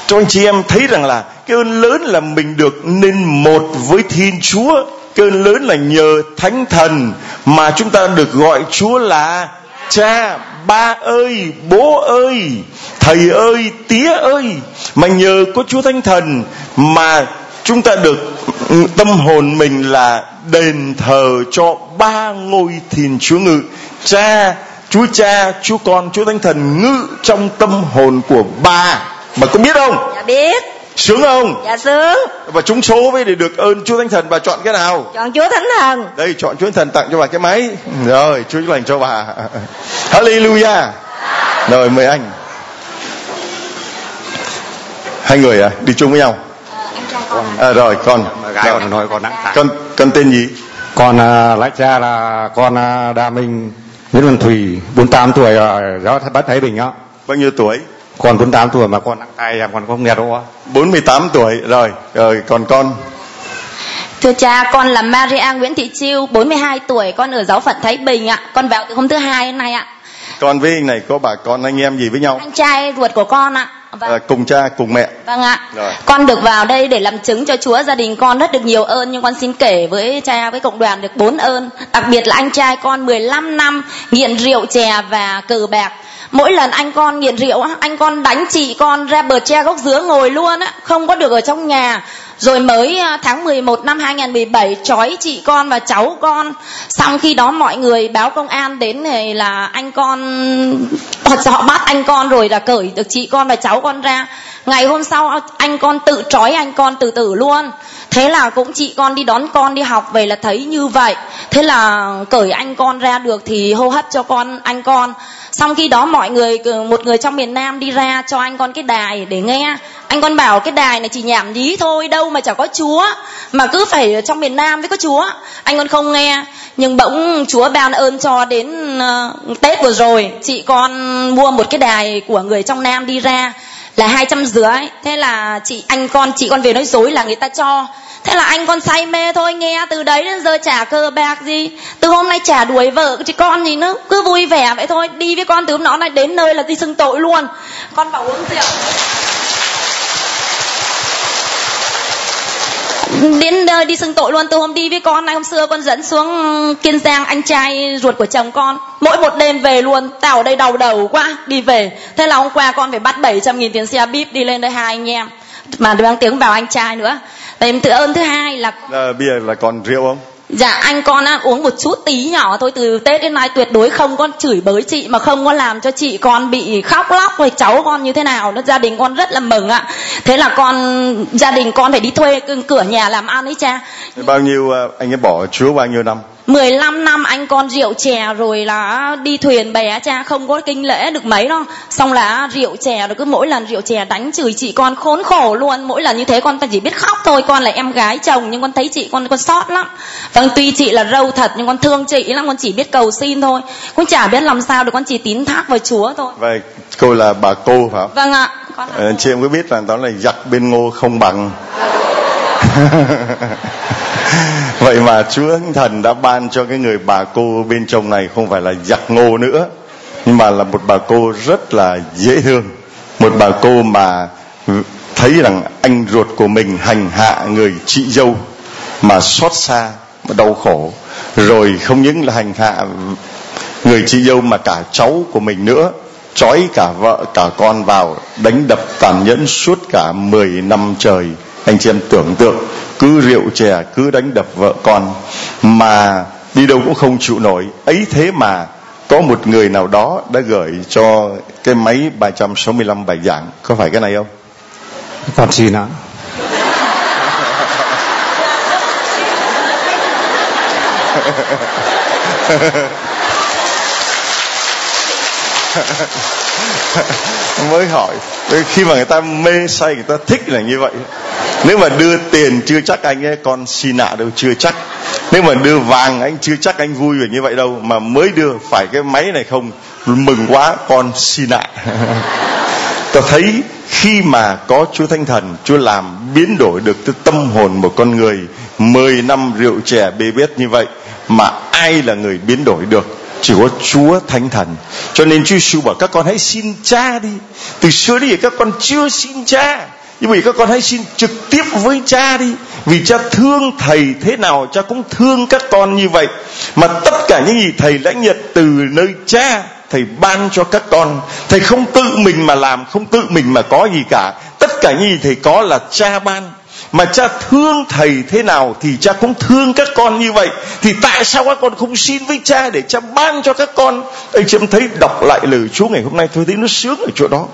Cho anh chị em thấy rằng là cái ơn lớn là mình được nên một với Thiên Chúa. Cái ơn lớn là nhờ Thánh Thần mà chúng ta được gọi Chúa là Cha, ba ơi, bố ơi, thầy ơi, tía ơi. Mà nhờ có Chúa Thánh Thần mà chúng ta được tâm hồn mình là đền thờ cho ba ngôi Thiên Chúa ngự Cha, Chúa Cha, Chúa Con, Chúa Thánh Thần ngự trong tâm hồn của ba Bà có biết không? Dạ biết. Sướng không? Dạ sướng. Và chúng số với để được ơn Chúa Thánh Thần bà chọn cái nào? Chọn Chúa Thánh Thần. Đây chọn Chúa Thánh Thần tặng cho bà cái máy. Rồi, Chúa lành cho bà. Hallelujah. Rồi mời anh. Hai người à? Đi chung với nhau? À, rồi con. gái còn nói con đang tại Con con tên gì? con à, lãi cha là con à, đa minh nguyễn văn thùy 48 tuổi ở giáo bất thái bình á Bao nhiêu tuổi? con 48 tuổi mà con đang tay em còn không nghe đâu á 48 tuổi. Rồi, rồi còn con Thưa cha, con là Maria Nguyễn Thị Chiêu, 42 tuổi, con ở giáo phận Thái Bình ạ. Con vào từ hôm thứ hai hôm nay ạ. con với anh này có bà con anh em gì với nhau? Anh trai ruột của con ạ. Vâng, À, cùng cha cùng mẹ. vâng ạ. Rồi. Con được vào đây để làm chứng cho Chúa, gia đình con rất được nhiều ơn nhưng con xin kể với cha với cộng đoàn được bốn ơn. Đặc biệt là anh trai con 15 năm nghiện rượu chè và cờ bạc. Mỗi lần anh con nghiện rượu á, anh con đánh chị con ra bờ tre gốc dứa ngồi luôn á, không có được ở trong nhà. Rồi mới à, tháng 11 năm 2017 trói chị con và cháu con. Xong khi đó mọi người báo công an đến này là anh con họ, họ bắt anh con rồi là cởi được chị con và cháu con ra. Ngày hôm sau anh con tự trói anh con từ tử luôn. Thế là cũng chị con đi đón con đi học về là thấy như vậy. Thế là cởi anh con ra được thì hô hấp cho con anh con. Xong khi đó mọi người ờ, một người trong miền Nam đi ra cho anh con cái đài để nghe. Anh con bảo cái đài này chỉ nhảm nhí thôi đâu mà chả có Chúa mà cứ phải ở trong miền Nam mới có Chúa. Anh con không nghe nhưng bỗng Chúa ban ơn cho đến uh, Tết vừa rồi chị con mua một cái đài của người trong Nam đi ra là hai trăm rưỡi thế là chị anh con chị con về nói dối là người ta cho thế là anh con say mê thôi, nghe từ đấy đến giờ chả cờ bạc gì. Từ hôm nay chả đuổi vợ chị con gì nữa, cứ vui vẻ vậy thôi. Đi với con từ hôm nó này đến nơi là đi xưng tội luôn. Con bảo uống rượu. Đến nơi đi xưng tội luôn, từ hôm đi với con này, hôm xưa con dẫn xuống kiên giang, anh trai ruột của chồng con. Mỗi một đêm về luôn, tao ở đây đau đầu quá, đi về. Thế là hôm qua con phải bắt 700 nghìn tiền xe bíp đi lên đây hai anh em. Mà đang tiếng vào anh trai nữa. Tại thứ ơn thứ hai là À, bây giờ là còn rượu không? Dạ anh con á, uống một chút tí nhỏ thôi từ Tết đến nay tuyệt đối không có chửi bới chị mà không có làm cho chị con bị khóc lóc rồi cháu con như thế nào nó gia đình con rất là mừng ạ. Thế là con gia đình con phải đi thuê cửa nhà làm ăn ấy cha. Bao nhiêu à, anh ấy bỏ Chúa bao nhiêu năm? 15 năm anh con rượu chè rồi là đi thuyền bè cha không có kinh lễ được mấy đâu. Xong là rượu chè rồi cứ mỗi lần rượu chè đánh chửi chị con khốn khổ luôn. Mỗi lần như thế con chỉ biết khóc thôi. Con là em gái chồng nhưng con thấy chị con con sót lắm. Vâng tuy chị là râu thật nhưng con thương chị lắm. Con chỉ biết cầu xin thôi. Con chả biết làm sao được con chỉ tín thác vào chúa thôi. Vậy cô là bà cô phải không? vâng ạ. Con là Ờ, chị em có biết là đó là giặc bên ngô không bằng vậy mà chúa Thánh thần đã ban cho cái người bà cô bên trong này không phải là giặc ngô nữa, nhưng mà là một bà cô rất là dễ thương. Một bà cô mà thấy rằng anh ruột của mình hành hạ người chị dâu mà xót xa mà đau khổ. Rồi không những là hành hạ người chị dâu mà cả cháu của mình nữa, trói cả vợ, cả con vào, đánh đập tàn nhẫn suốt cả 10 năm trời. Anh chị em tưởng tượng cứ rượu chè cứ đánh đập vợ con mà đi đâu cũng không chịu nổi. Ấy thế mà có một người nào đó đã gửi cho cái máy 365 bài giảng. Có phải cái này không? Con xin ạ mới hỏi. Khi mà người ta mê say người ta thích là như vậy nếu mà đưa tiền chưa chắc anh ấy con xin nạ đâu chưa chắc nếu mà đưa vàng anh chưa chắc anh vui về như vậy đâu mà mới đưa phải cái máy này không mừng quá con xin nạ tôi thấy khi mà có Chúa Thánh Thần, Chúa làm biến đổi được cái tâm hồn một con người 10 năm rượu chè bê bết như vậy mà ai là người biến đổi được chỉ có Chúa Thánh Thần. Cho nên Chúa Giêsu bảo các con hãy xin Cha đi. Từ xưa đến giờ các con chưa xin Cha. Nhưng vì các con hãy xin trực tiếp với cha đi. Vì cha thương thầy thế nào, Cha cũng thương các con như vậy. Mà tất cả những gì thầy lãnh nhận từ nơi cha, thầy ban cho các con. Thầy không tự mình mà làm, không tự mình mà có gì cả. Tất cả những gì thầy có là cha ban mà cha thương thầy thế nào thì cha cũng thương các con như vậy. Thì tại sao các con không xin với cha để cha ban cho các con? Anh chị em thấy đọc lại lời Chúa ngày hôm nay, tôi thấy nó sướng ở chỗ đó.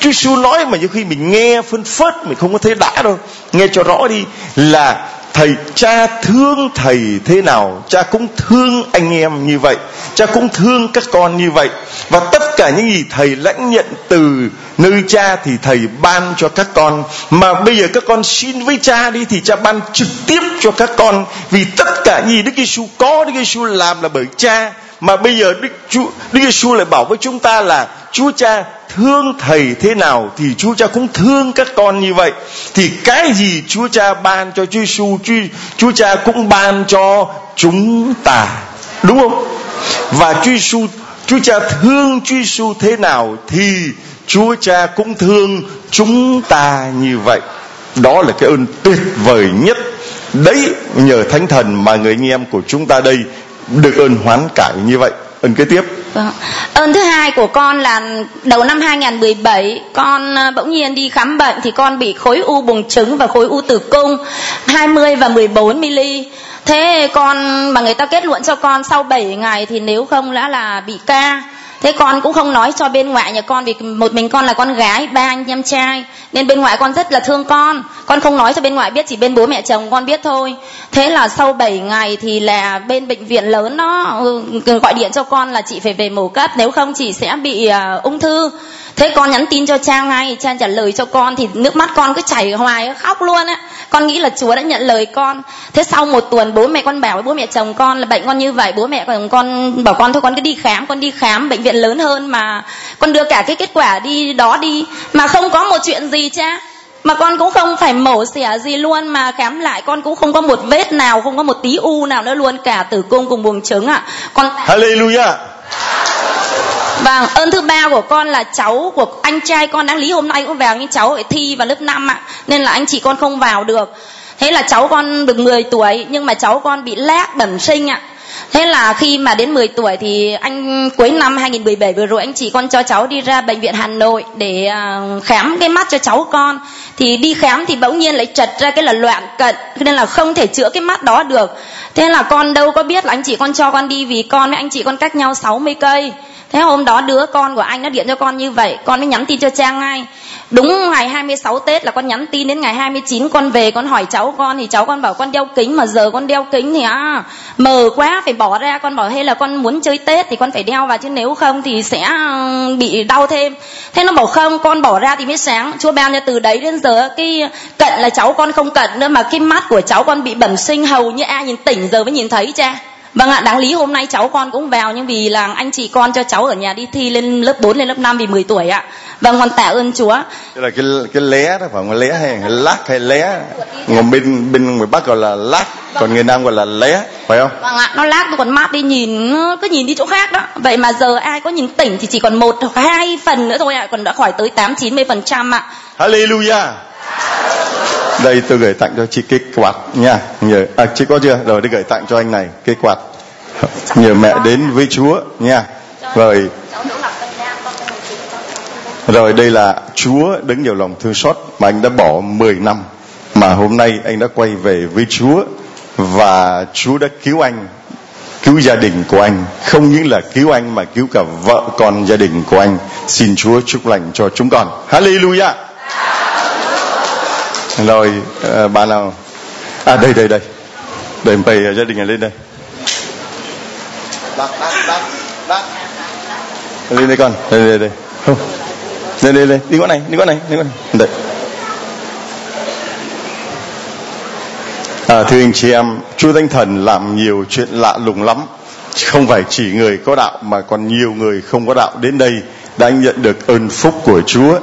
Chúa Giêsu nói mà nhiều khi mình nghe phân phớt, mình không có thấy đã đâu. Nghe cho rõ đi là thầy, cha thương thầy thế nào, cha cũng thương anh em như vậy, cha cũng thương các con như vậy. Và tất cả những gì thầy lãnh nhận từ nơi cha thì thầy ban cho các con mà bây giờ các con xin với cha đi thì cha ban trực tiếp cho các con vì tất cả gì Đức Giêsu có Đức Giêsu làm là bởi cha mà bây giờ Đức Chúa Đức Giêsu lại bảo với chúng ta là Chúa Cha thương thầy thế nào thì Chúa Cha cũng thương các con như vậy. Thì cái gì Chúa Cha ban cho Chúa Giêsu, Chúa, Chúa Cha cũng ban cho chúng ta. Đúng không? Và Chúa Giêsu Chúa Cha thương Chúa Giêsu thế nào thì Chúa Cha cũng thương chúng ta như vậy. Đó là cái ơn tuyệt vời nhất. Đấy, nhờ Thánh Thần mà người anh em của chúng ta đây được ơn hoán cải như vậy ơn kế tiếp Vâng. Ơn thứ hai của con là đầu năm 2017 con ờ, bỗng nhiên đi khám bệnh thì con bị khối u buồng trứng và khối u tử cung 20 và 14 mm. Thế con mà người ta kết luận cho con sau 7 ngày thì nếu không đã là bị ca thế con cũng không nói cho bên ngoại nhà con vì một mình con là con gái ba anh em trai. Nên bên ngoại con rất là thương con. Con không nói cho bên ngoại biết chỉ bên bố mẹ chồng con biết thôi. Thế là sau 7 ngày thì là bên bệnh viện lớn nó ừ, gọi điện cho con là chị phải về mổ cấp nếu không chị sẽ bị uh, ung thư thế con nhắn tin cho cha ngay cha trả lời cho con thì nước mắt con cứ chảy hoài, khóc luôn á. Con nghĩ là chúa đã nhận lời con. Thế sau một tuần bố mẹ con bảo với bố mẹ chồng con là bệnh con như vậy. Bố mẹ chồng con bảo con thôi, con cứ đi khám, con đi khám, bệnh viện lớn hơn mà con đưa cả cái kết quả đi đó đi. Mà không có một chuyện gì cha mà con cũng không phải mổ xẻ gì luôn, mà khám lại con cũng không có một vết nào, không có một tí u nào nữa luôn, cả tử cung cùng buồng trứng ạ. À. con Hallelujah. Vâng, ơn thứ ba của con là cháu của anh trai con đáng lý hôm nay cũng vào nhưng cháu phải thi vào lớp 5 ạ. Nên là anh chị con không vào được. Thế là cháu con được 10 tuổi nhưng mà cháu con bị lác bẩm sinh ạ. Thế là khi mà đến 10 tuổi thì anh cuối năm 2017 vừa rồi anh chị con cho cháu đi ra bệnh viện Hà Nội để à, khám cái mắt cho cháu con. Thì đi khám thì bỗng nhiên lại trật ra cái là loạn cận nên là không thể chữa cái mắt đó được. Thế là con đâu có biết là anh chị con cho con đi vì con với anh chị con cách nhau 60 cây thế hôm đó đứa con của anh nó điện cho con như vậy, con mới nhắn tin cho cha ngay đúng ngày 26 Tết là con nhắn tin đến ngày 29 con về con hỏi cháu con, thì cháu con bảo con đeo kính mà giờ con đeo kính thì à mờ quá, phải bỏ ra. Con bảo hay là con muốn chơi Tết thì con phải đeo vào chứ nếu không thì sẽ bị đau thêm. Thế nó bảo không, con bỏ ra thì mới sáng. Chúa ban cho từ đấy đến giờ cái cận là cháu con không cận nữa, mà cái mắt của cháu con bị bẩm sinh, hầu như ai nhìn tỉnh giờ mới nhìn thấy cha Vâng ạ, đáng lý hôm nay cháu con cũng vào nhưng vì là anh chị con cho cháu ở nhà đi thi lên lớp 4 lên lớp 5 vì 10 tuổi ạ. Vâng, con tạ ơn Chúa. Đây là cái cái lé đó phải không? Lé hay lát hay lé? Người bên bên người Bắc gọi là lát, còn người Nam gọi là lé, phải không? Vâng ạ, nó lát tôi còn mát đi nhìn cứ nhìn đi chỗ khác đó. Vậy mà giờ ai có nhìn tỉnh thì chỉ còn một hoặc hai phần nữa thôi ạ, còn đã khỏi tới 8 90 phần trăm ạ. Hallelujah. Đây tôi gửi tặng cho chị cái quạt nha. Nhờ à chị có chưa? Rồi tôi gửi tặng cho anh này cái quạt. Nhờ mẹ đến với Chúa nha. Rồi rồi đây là Chúa đứng nhiều lòng thương xót mà anh đã bỏ 10 năm mà hôm nay anh đã quay về với Chúa và Chúa đã cứu anh cứu gia đình của anh không những là cứu anh mà cứu cả vợ con gia đình của anh xin Chúa chúc lành cho chúng con Hallelujah rồi à, bạn nào? À đây đây đây. Đây mời gia đình này lên đây. Đắt đắt đắt đắt lên đây con đây đây đây. Không. Đây đây đây đi qua này đi qua này đi qua này. Đây. À, thưa anh chị em, Chúa Thánh Thần làm nhiều chuyện lạ lùng lắm. Không phải chỉ người có đạo mà còn nhiều người không có đạo. Đến đây đã nhận được ơn phúc của Chúa.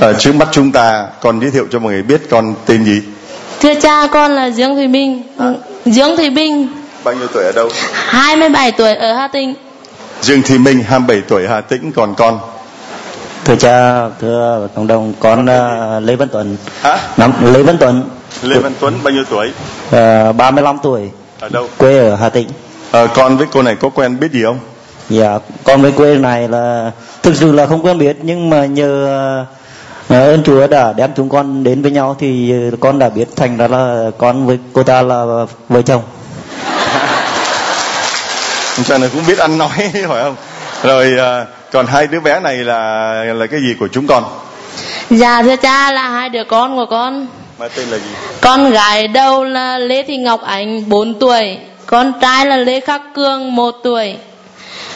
À, trước mắt chúng ta, con giới thiệu cho mọi người biết con tên gì? Thưa cha, con là Dương Thùy Minh. Dương Thùy Minh, Bao nhiêu tuổi ở đâu? 27 tuổi ở Hà Tĩnh. Dương Thị Minh, 27 tuổi Hà Tĩnh, còn con? thưa cha thưa cộng đồng con uh, lê văn tuấn Hả? năm lê văn tuấn Lê Văn Tuấn, bao nhiêu tuổi? uh, 35 tuổi Ở đâu? quê ở hà tĩnh À, con với cô này có quen biết gì không? dạ con với quê này là thực sự là không quen biết nhưng mà nhờ uh, ơn chúa đã đem chúng con đến với nhau thì uh, con đã biết thành ra là con với cô ta là vợ chồng Cho này cũng biết ăn nói phải không? Rồi à, còn hai đứa bé này là là cái gì của chúng con? Dạ thưa cha là hai đứa con của con. Mà tên là gì? Con gái đầu là Lê Thị Ngọc Ánh 4 tuổi, con trai là Lê Khắc Cương 1 tuổi.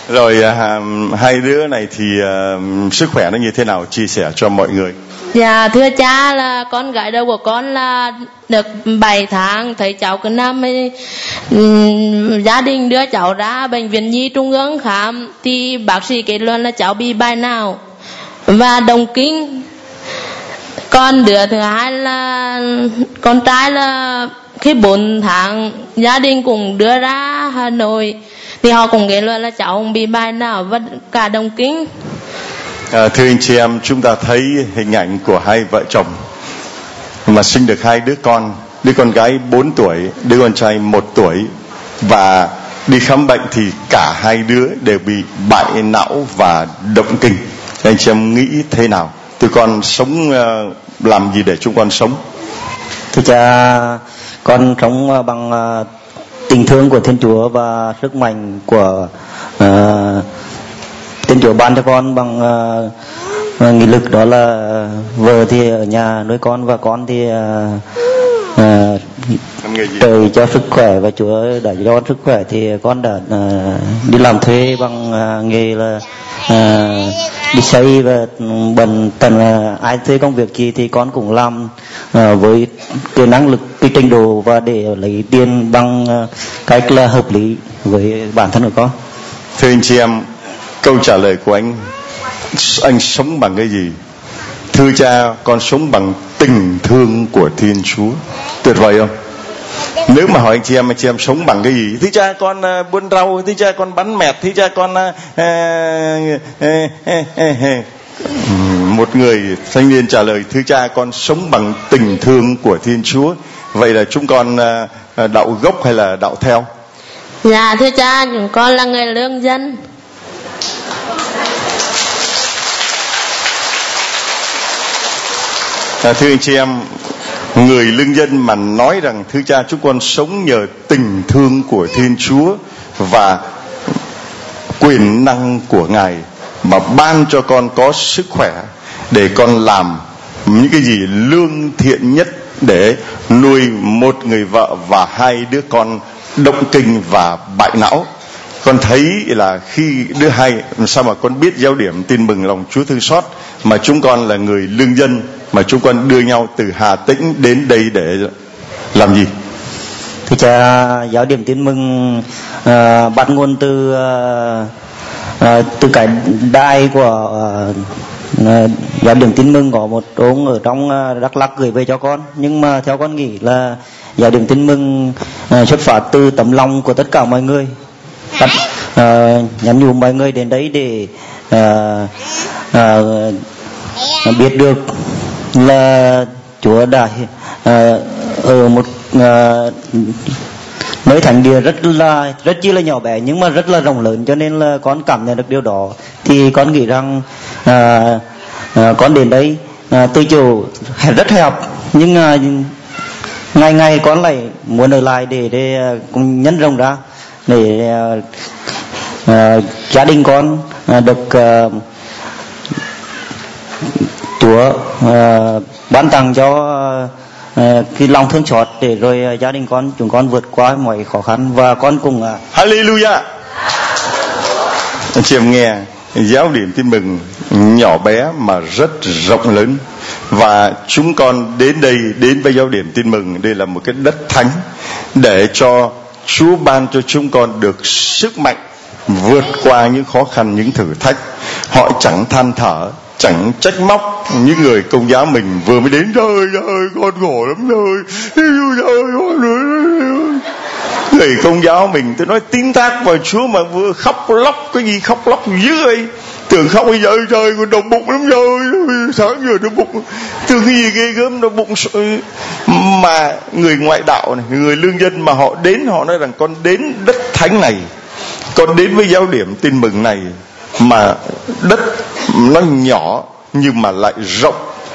Rồi à, hai đứa này thì à, sức khỏe nó như thế nào? Chia sẻ cho mọi người. Dạ thưa cha là con gái đầu của con là được 7 tháng thấy cháu cứ năm ấy, um, gia đình đưa cháu ra bệnh viện nhi trung ương khám thì bác sĩ kết luận là cháu bị bài não và đồng kinh Con đứa thứ hai là con trai là khi 4 tháng gia đình cũng đưa ra Hà Nội thì họ cũng kết luận là cháu cũng bị bài não và cả đồng kinh À, thưa anh chị em, chúng ta thấy hình ảnh của hai vợ chồng mà sinh được hai đứa con, đứa con gái 4 tuổi, đứa con trai 1 tuổi và đi khám bệnh thì cả hai đứa đều bị bại não và động kinh. Anh chị em nghĩ thế nào? Tụi con sống ờ, làm gì để chúng con sống? thưa cha con sống bằng uh, tình thương của thiên chúa và sức mạnh của uh, thiên chúa ban cho con bằng uh, nghị lực đó là vợ thì ở nhà nuôi con và con thì uh, gì? trời cho sức khỏe và chúa đã cho con sức khỏe thì con đã uh, đi làm thuê bằng uh, nghề là uh, đi xây và bần tần uh, ai thuê công việc gì thì con cũng làm uh, với cái năng lực cái trình độ và để lấy tiền bằng uh, cách là hợp lý với bản thân của con Thưa anh chị em, câu trả lời của anh anh sống bằng cái gì? Thưa cha, con sống bằng tình thương của Thiên Chúa. Tuyệt vời không? Nếu mà hỏi anh chị em, anh chị em sống bằng cái gì? Thưa cha, con uh, buôn rau, thưa cha, con bắn mẹt, thưa cha, con uh, một người thanh niên trả lời thưa cha con sống bằng tình thương của thiên chúa vậy là chúng con uh, đạo gốc hay là đạo theo Dạ thưa cha, chúng con là người lương dân. À, thưa anh chị em, người lương dân mà nói rằng thưa cha chúng con sống nhờ tình thương của Thiên Chúa và quyền năng của Ngài mà ban cho con có sức khỏe để con làm những cái gì lương thiện nhất để nuôi một người vợ và hai đứa con động kinh và bại não con thấy là khi đứa hai sao mà con biết giáo điểm tin mừng lòng Chúa thương xót mà chúng con là người lương dân mà chúng con đưa nhau từ Hà Tĩnh đến đây để làm gì? Thưa cha, giáo điểm tin mừng uh, bắt nguồn từ uh, uh, từ cái đai của uh, uh, giáo điểm tin mừng có một ông ở trong uh, Đắk Lắk gửi về cho con. Nhưng mà theo con nghĩ là giáo điểm tin mừng uh, xuất phát từ tấm lòng của tất cả mọi người. Bắt, uh, ờ, nhắn nhủ mọi người đến đấy để uh, uh, biết được là Chúa đã uh, ở một uh, nơi thánh địa rất là rất chi là nhỏ bé nhưng mà rất là rộng lớn cho nên là con cảm nhận được điều đó. Thì con nghĩ rằng uh, uh, con đến đây uh, từ chỗ rất hẹp nhưng uh, ngày ngày con lại muốn ở lại để để uh, nhân rộng ra để uh, ờ, ờ, gia đình con uh, được uh, Chúa uh, ban tặng cho uh, cái lòng thương xót để rồi uh, gia đình con chúng con vượt qua mọi khó khăn và con cùng uh, Hallelujah. Chị em nghe giáo điểm tin mừng nhỏ bé mà rất rộng lớn. Và chúng con đến đây đến với giáo điểm tin mừng đây là một cái đất thánh để cho Chúa ban cho chúng con được sức mạnh vượt qua những khó khăn, những thử thách. Họ chẳng than thở, chẳng trách móc những người công giáo mình. Vừa mới đến, trời ơi, con khổ lắm rồi ơi người công giáo mình, tôi nói tin thác vào Chúa mà vừa khóc lóc, cái gì khóc lóc dữ vậy? Tưởng khóc bây giờ trời, con đau bụng lắm rồi sáng giờ đau bụng. Tưởng cái gì ghê gớm nó bụng mà người ngoại đạo này, người lương dân mà họ đến, họ nói rằng con đến đất thánh này, con đến với giáo điểm tin mừng này, mà đất nó nhỏ nhưng mà lại rộng.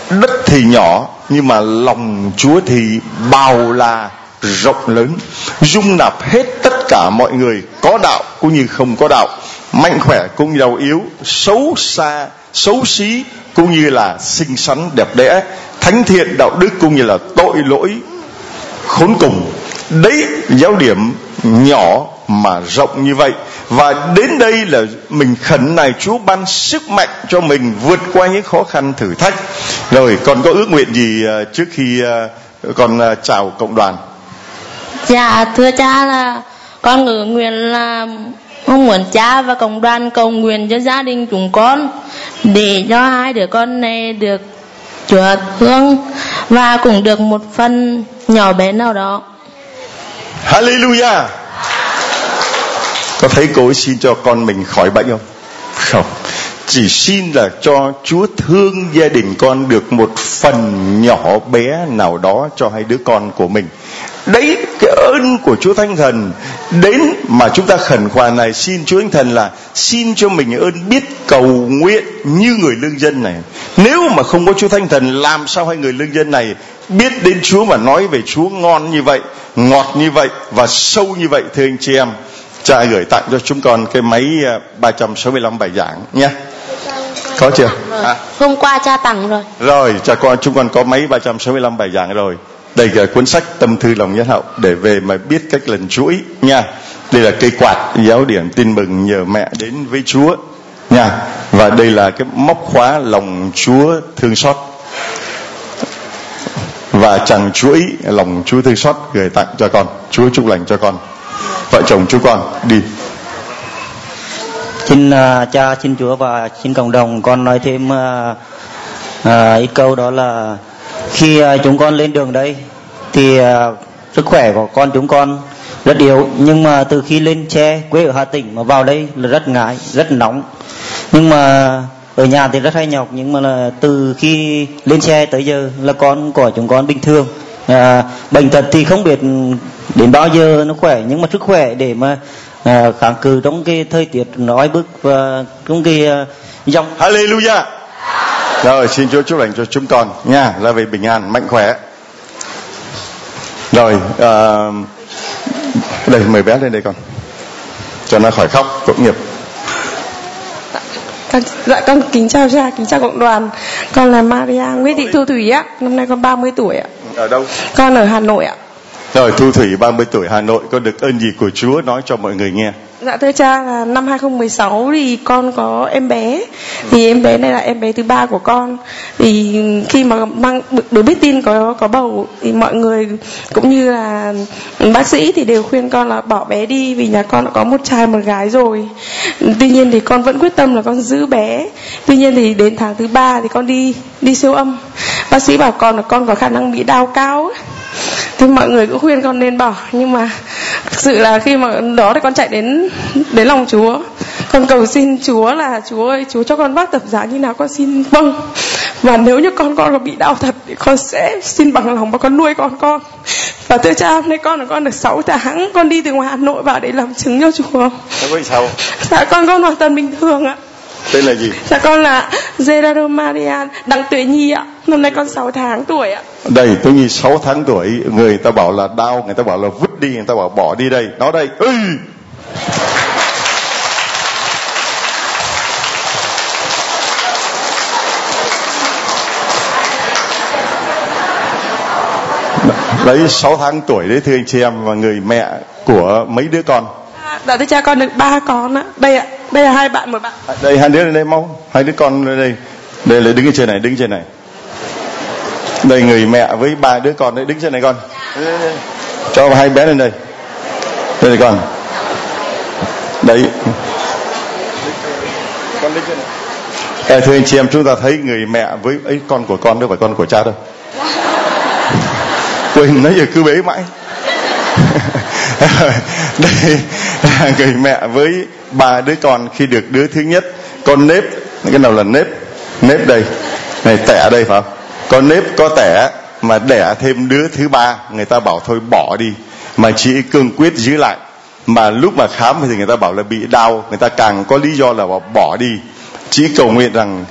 Đất thì nhỏ nhưng mà lòng Chúa thì bao la, rộng lớn. Dung nạp hết tất cả mọi người, có đạo cũng như không có đạo mạnh khỏe cũng giàu yếu, xấu xa, xấu xí cũng như là xinh xắn, đẹp đẽ, thánh thiện, đạo đức cũng như là tội lỗi, khốn cùng. Đấy, giáo điểm nhỏ mà rộng như vậy. Và đến đây là mình khẩn này Chúa ban sức mạnh cho mình vượt qua những khó khăn thử thách. Rồi, còn có ước nguyện gì à, trước khi à, còn à, chào cộng đoàn? Dạ thưa cha là con ngữ nguyện là mong muốn cha và cộng đoàn cầu nguyện cho gia đình chúng con, để cho hai đứa con này được chúa thương và cũng được một phần nhỏ bé nào đó. Hallelujah. Có thấy cô ấy xin cho con mình khỏi bệnh không? Không. Chỉ xin là cho Chúa thương gia đình con được một phần nhỏ bé nào đó cho hai đứa con của mình đấy cái ơn của Chúa Thánh Thần đến mà chúng ta khẩn khoản này xin Chúa Thánh Thần là xin cho mình ơn biết cầu nguyện như người lương dân này. Nếu mà không có Chúa Thánh Thần làm sao hai người lương dân này biết đến Chúa mà nói về Chúa ngon như vậy ngọt như vậy và sâu như vậy thưa anh chị em? Cha gửi tặng cho chúng con cái máy 365 à, bài giảng nha có chưa? À? hôm qua cha tặng rồi. Rồi cha con chúng con có máy 365 bài giảng rồi đây là cuốn sách tâm thư lòng nhân hậu để về mà biết cách lần chuỗi. Nha đây là cây quạt giáo điểm tin mừng nhờ mẹ đến với chúa. Nha và đây là cái móc khóa lòng chúa thương xót. Và chẳng chuỗi lòng chúa thương xót gửi tặng cho con. Chúa chúc lành cho con. Vợ chồng chú con đi. Xin uh, cha xin chúa và xin cộng đồng con nói thêm uh, uh, ít câu đó là khi ờ, chúng con lên đường đây thì ờ, sức khỏe của con chúng con rất yếu. Nhưng mà từ khi lên xe quê ở Hà Tĩnh mà vào đây là rất ngại rất nóng. Nhưng mà ở nhà thì rất hay nhọc nhưng mà là từ khi lên xe tới giờ là con của chúng con bình thường. À, bệnh tật thì không biết đến bao giờ nó khỏe nhưng mà sức khỏe để mà à, kháng cự trong cái thời tiết nói bức và trong cái uh, dòng Hallelujah! Rồi xin Chúa chúc lành cho chúng con nha. Là về bình an mạnh khỏe. Rồi uh, đây mời bé lên đây con. Cho nó khỏi khóc tội nghiệp. Con, dạ con kính chào cha kính chào cộng đoàn. Con là Maria Nguyễn Thị Thu Thủy á. Năm nay con 30 tuổi ạ. Ở đâu? Con ở Hà Nội ạ. Rồi Thu Thủy 30 tuổi Hà Nội. Có được ơn gì của Chúa nói cho mọi người nghe Dạ thưa cha, là năm 2016 thì con có em bé. Thì em bé này là em bé thứ ba của con. Thì khi mà mang, được biết tin có có bầu thì mọi người cũng như là bác sĩ thì đều khuyên con là bỏ bé đi vì nhà con đã có một trai, một gái rồi. Tuy nhiên thì con vẫn quyết tâm là con giữ bé. Tuy nhiên thì đến tháng thứ ba thì con đi đi siêu âm. Bác sĩ bảo con là con có khả năng bị đau cao thì mọi người cũng khuyên con nên bỏ. Nhưng mà thực sự là khi mà đó thì con chạy đến đến lòng Chúa. Con cầu xin Chúa là Chúa ơi Chúa cho con bác tập giá như nào con xin vâng. Và nếu như con con có bị đau thật thì con sẽ xin bằng lòng và con nuôi con con. Và thưa cha hôm nay con là con được 6 tháng con đi từ ngoài Hà Nội vào để làm chứng cho Chúa. Sao? Dạ con con hoàn toàn bình thường ạ tên là gì? Dạ con là Gerardo Marian đặng tuệ nhi ạ. Năm nay con 6 tháng tuổi ạ. Đây tuệ nhi 6 tháng tuổi. Người ta bảo là đau người ta bảo là vứt đi người ta bảo bỏ đi đây. Nó đây Ê! đấy 6 tháng tuổi đấy thưa anh chị em và người mẹ của mấy đứa con? Dạ thưa cha con được ba con ạ. Đây ạ đây là hai bạn một bạn. Đây hai đứa lên đây mau. Hai đứa con lên đây. Đây là đứng ở trên này đứng trên này. Đây người mẹ với ba đứa con đấy đứng trên này con. Đây, đây, đây. cho hai bé lên đây. Đây là con. Đấy. Con đứng trên này. À, thưa anh chị em chúng ta thấy người mẹ với ấy con của con đâu phải con của cha đâu. Quên nãy giờ cứ bế mãi. Đây người mẹ với ba đứa con khi được đứa thứ nhất. Con nếp cái nào là nếp? Nếp đây. Này tẻ đây phải không? Có nếp có tẻ mà đẻ thêm đứa thứ ba. Người ta bảo thôi bỏ đi. Mà chị cương quyết giữ lại. Mà lúc mà khám thì người ta bảo là bị đau. Người ta càng có lý do là bỏ, bỏ đi. Chỉ cầu nguyện rằng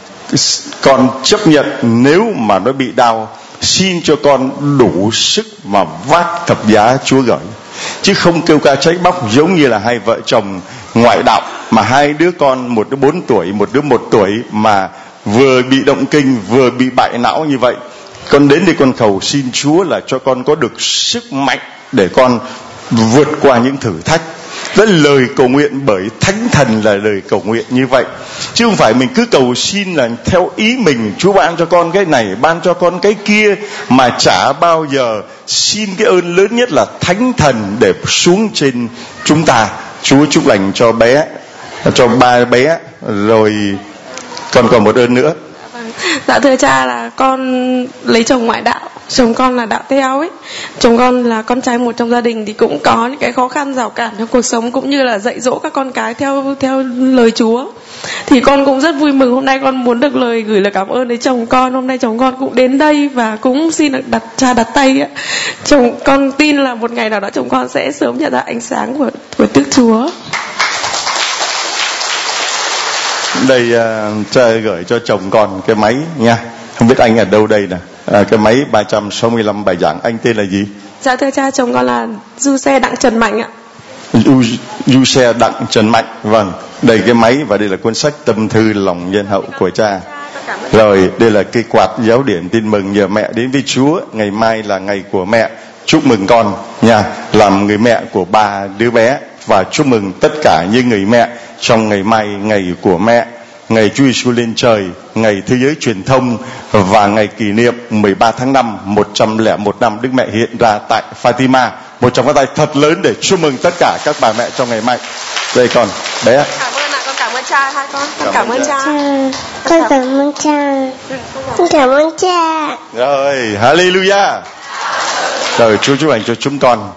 con chấp nhận nếu mà nó bị đau xin cho con đủ sức mà vác thập giá Chúa gửi chứ không kêu ca trách móc giống như là hai vợ chồng ngoại đạo, mà hai đứa con, một đứa bốn tuổi, một đứa một tuổi mà vừa bị động kinh, vừa bị bại não như vậy. Con đến đây con cầu xin Chúa là cho con có được sức mạnh để con vượt qua những thử thách với lời cầu nguyện bởi thánh thần là lời cầu nguyện như vậy. Chứ không phải mình cứ cầu xin là theo ý mình, chúa ban cho con cái này, ban cho con cái kia mà chả bao giờ xin cái ơn lớn nhất là thánh thần để xuống trên chúng ta. Chúa chúc lành cho bé, cho ba bé, rồi còn còn một ơn nữa. Dạ thưa cha là con lấy chồng ngoại đạo chồng con là đạo theo ấy. Chồng con là con trai một trong gia đình thì cũng có những cái khó khăn rào cản trong cuộc sống cũng như là dạy dỗ các con cái theo theo lời chúa. Thì con cũng rất vui mừng hôm nay con muốn được lời gửi lời cảm ơn đến chồng con. Hôm nay chồng con cũng đến đây và cũng xin được đặt cha đặt tay ấy. chồng con tin là một ngày nào đó chồng con sẽ sớm nhận ra ánh sáng của của đức chúa. Đây uh, cha gửi cho chồng con cái máy nha. Không biết anh ở đâu đây nè à, cái máy 365 bài giảng anh tên là gì? Dạ thưa cha chồng con là du xe đặng trần mạnh ạ. Du, du xe đặng trần mạnh vâng. Đây cái máy và đây là cuốn sách tâm thư lòng nhân hậu của cha. Rồi đây là cây quạt giáo điểm tin mừng nhờ mẹ đến với chúa. Ngày mai là ngày của mẹ. Chúc mừng con nha. Làm người mẹ của ba đứa bé. Và chúc mừng tất cả những người mẹ trong ngày mai ngày của mẹ ngày Chúa Giêsu lên trời, ngày thế giới truyền thông và ngày kỷ niệm 13 tháng 5 101 năm Đức Mẹ hiện ra tại Fatima. Một trong các tay thật lớn để chúc mừng tất cả các bà mẹ trong ngày mai. Đây con bé. Cảm ơn ạ, con cảm ơn cha hai con. Con cảm, ơn cha. Con cảm ơn cha. Con cảm ơn cha. Rồi, hallelujah. Rồi Chúa chúc lành cho chúng con.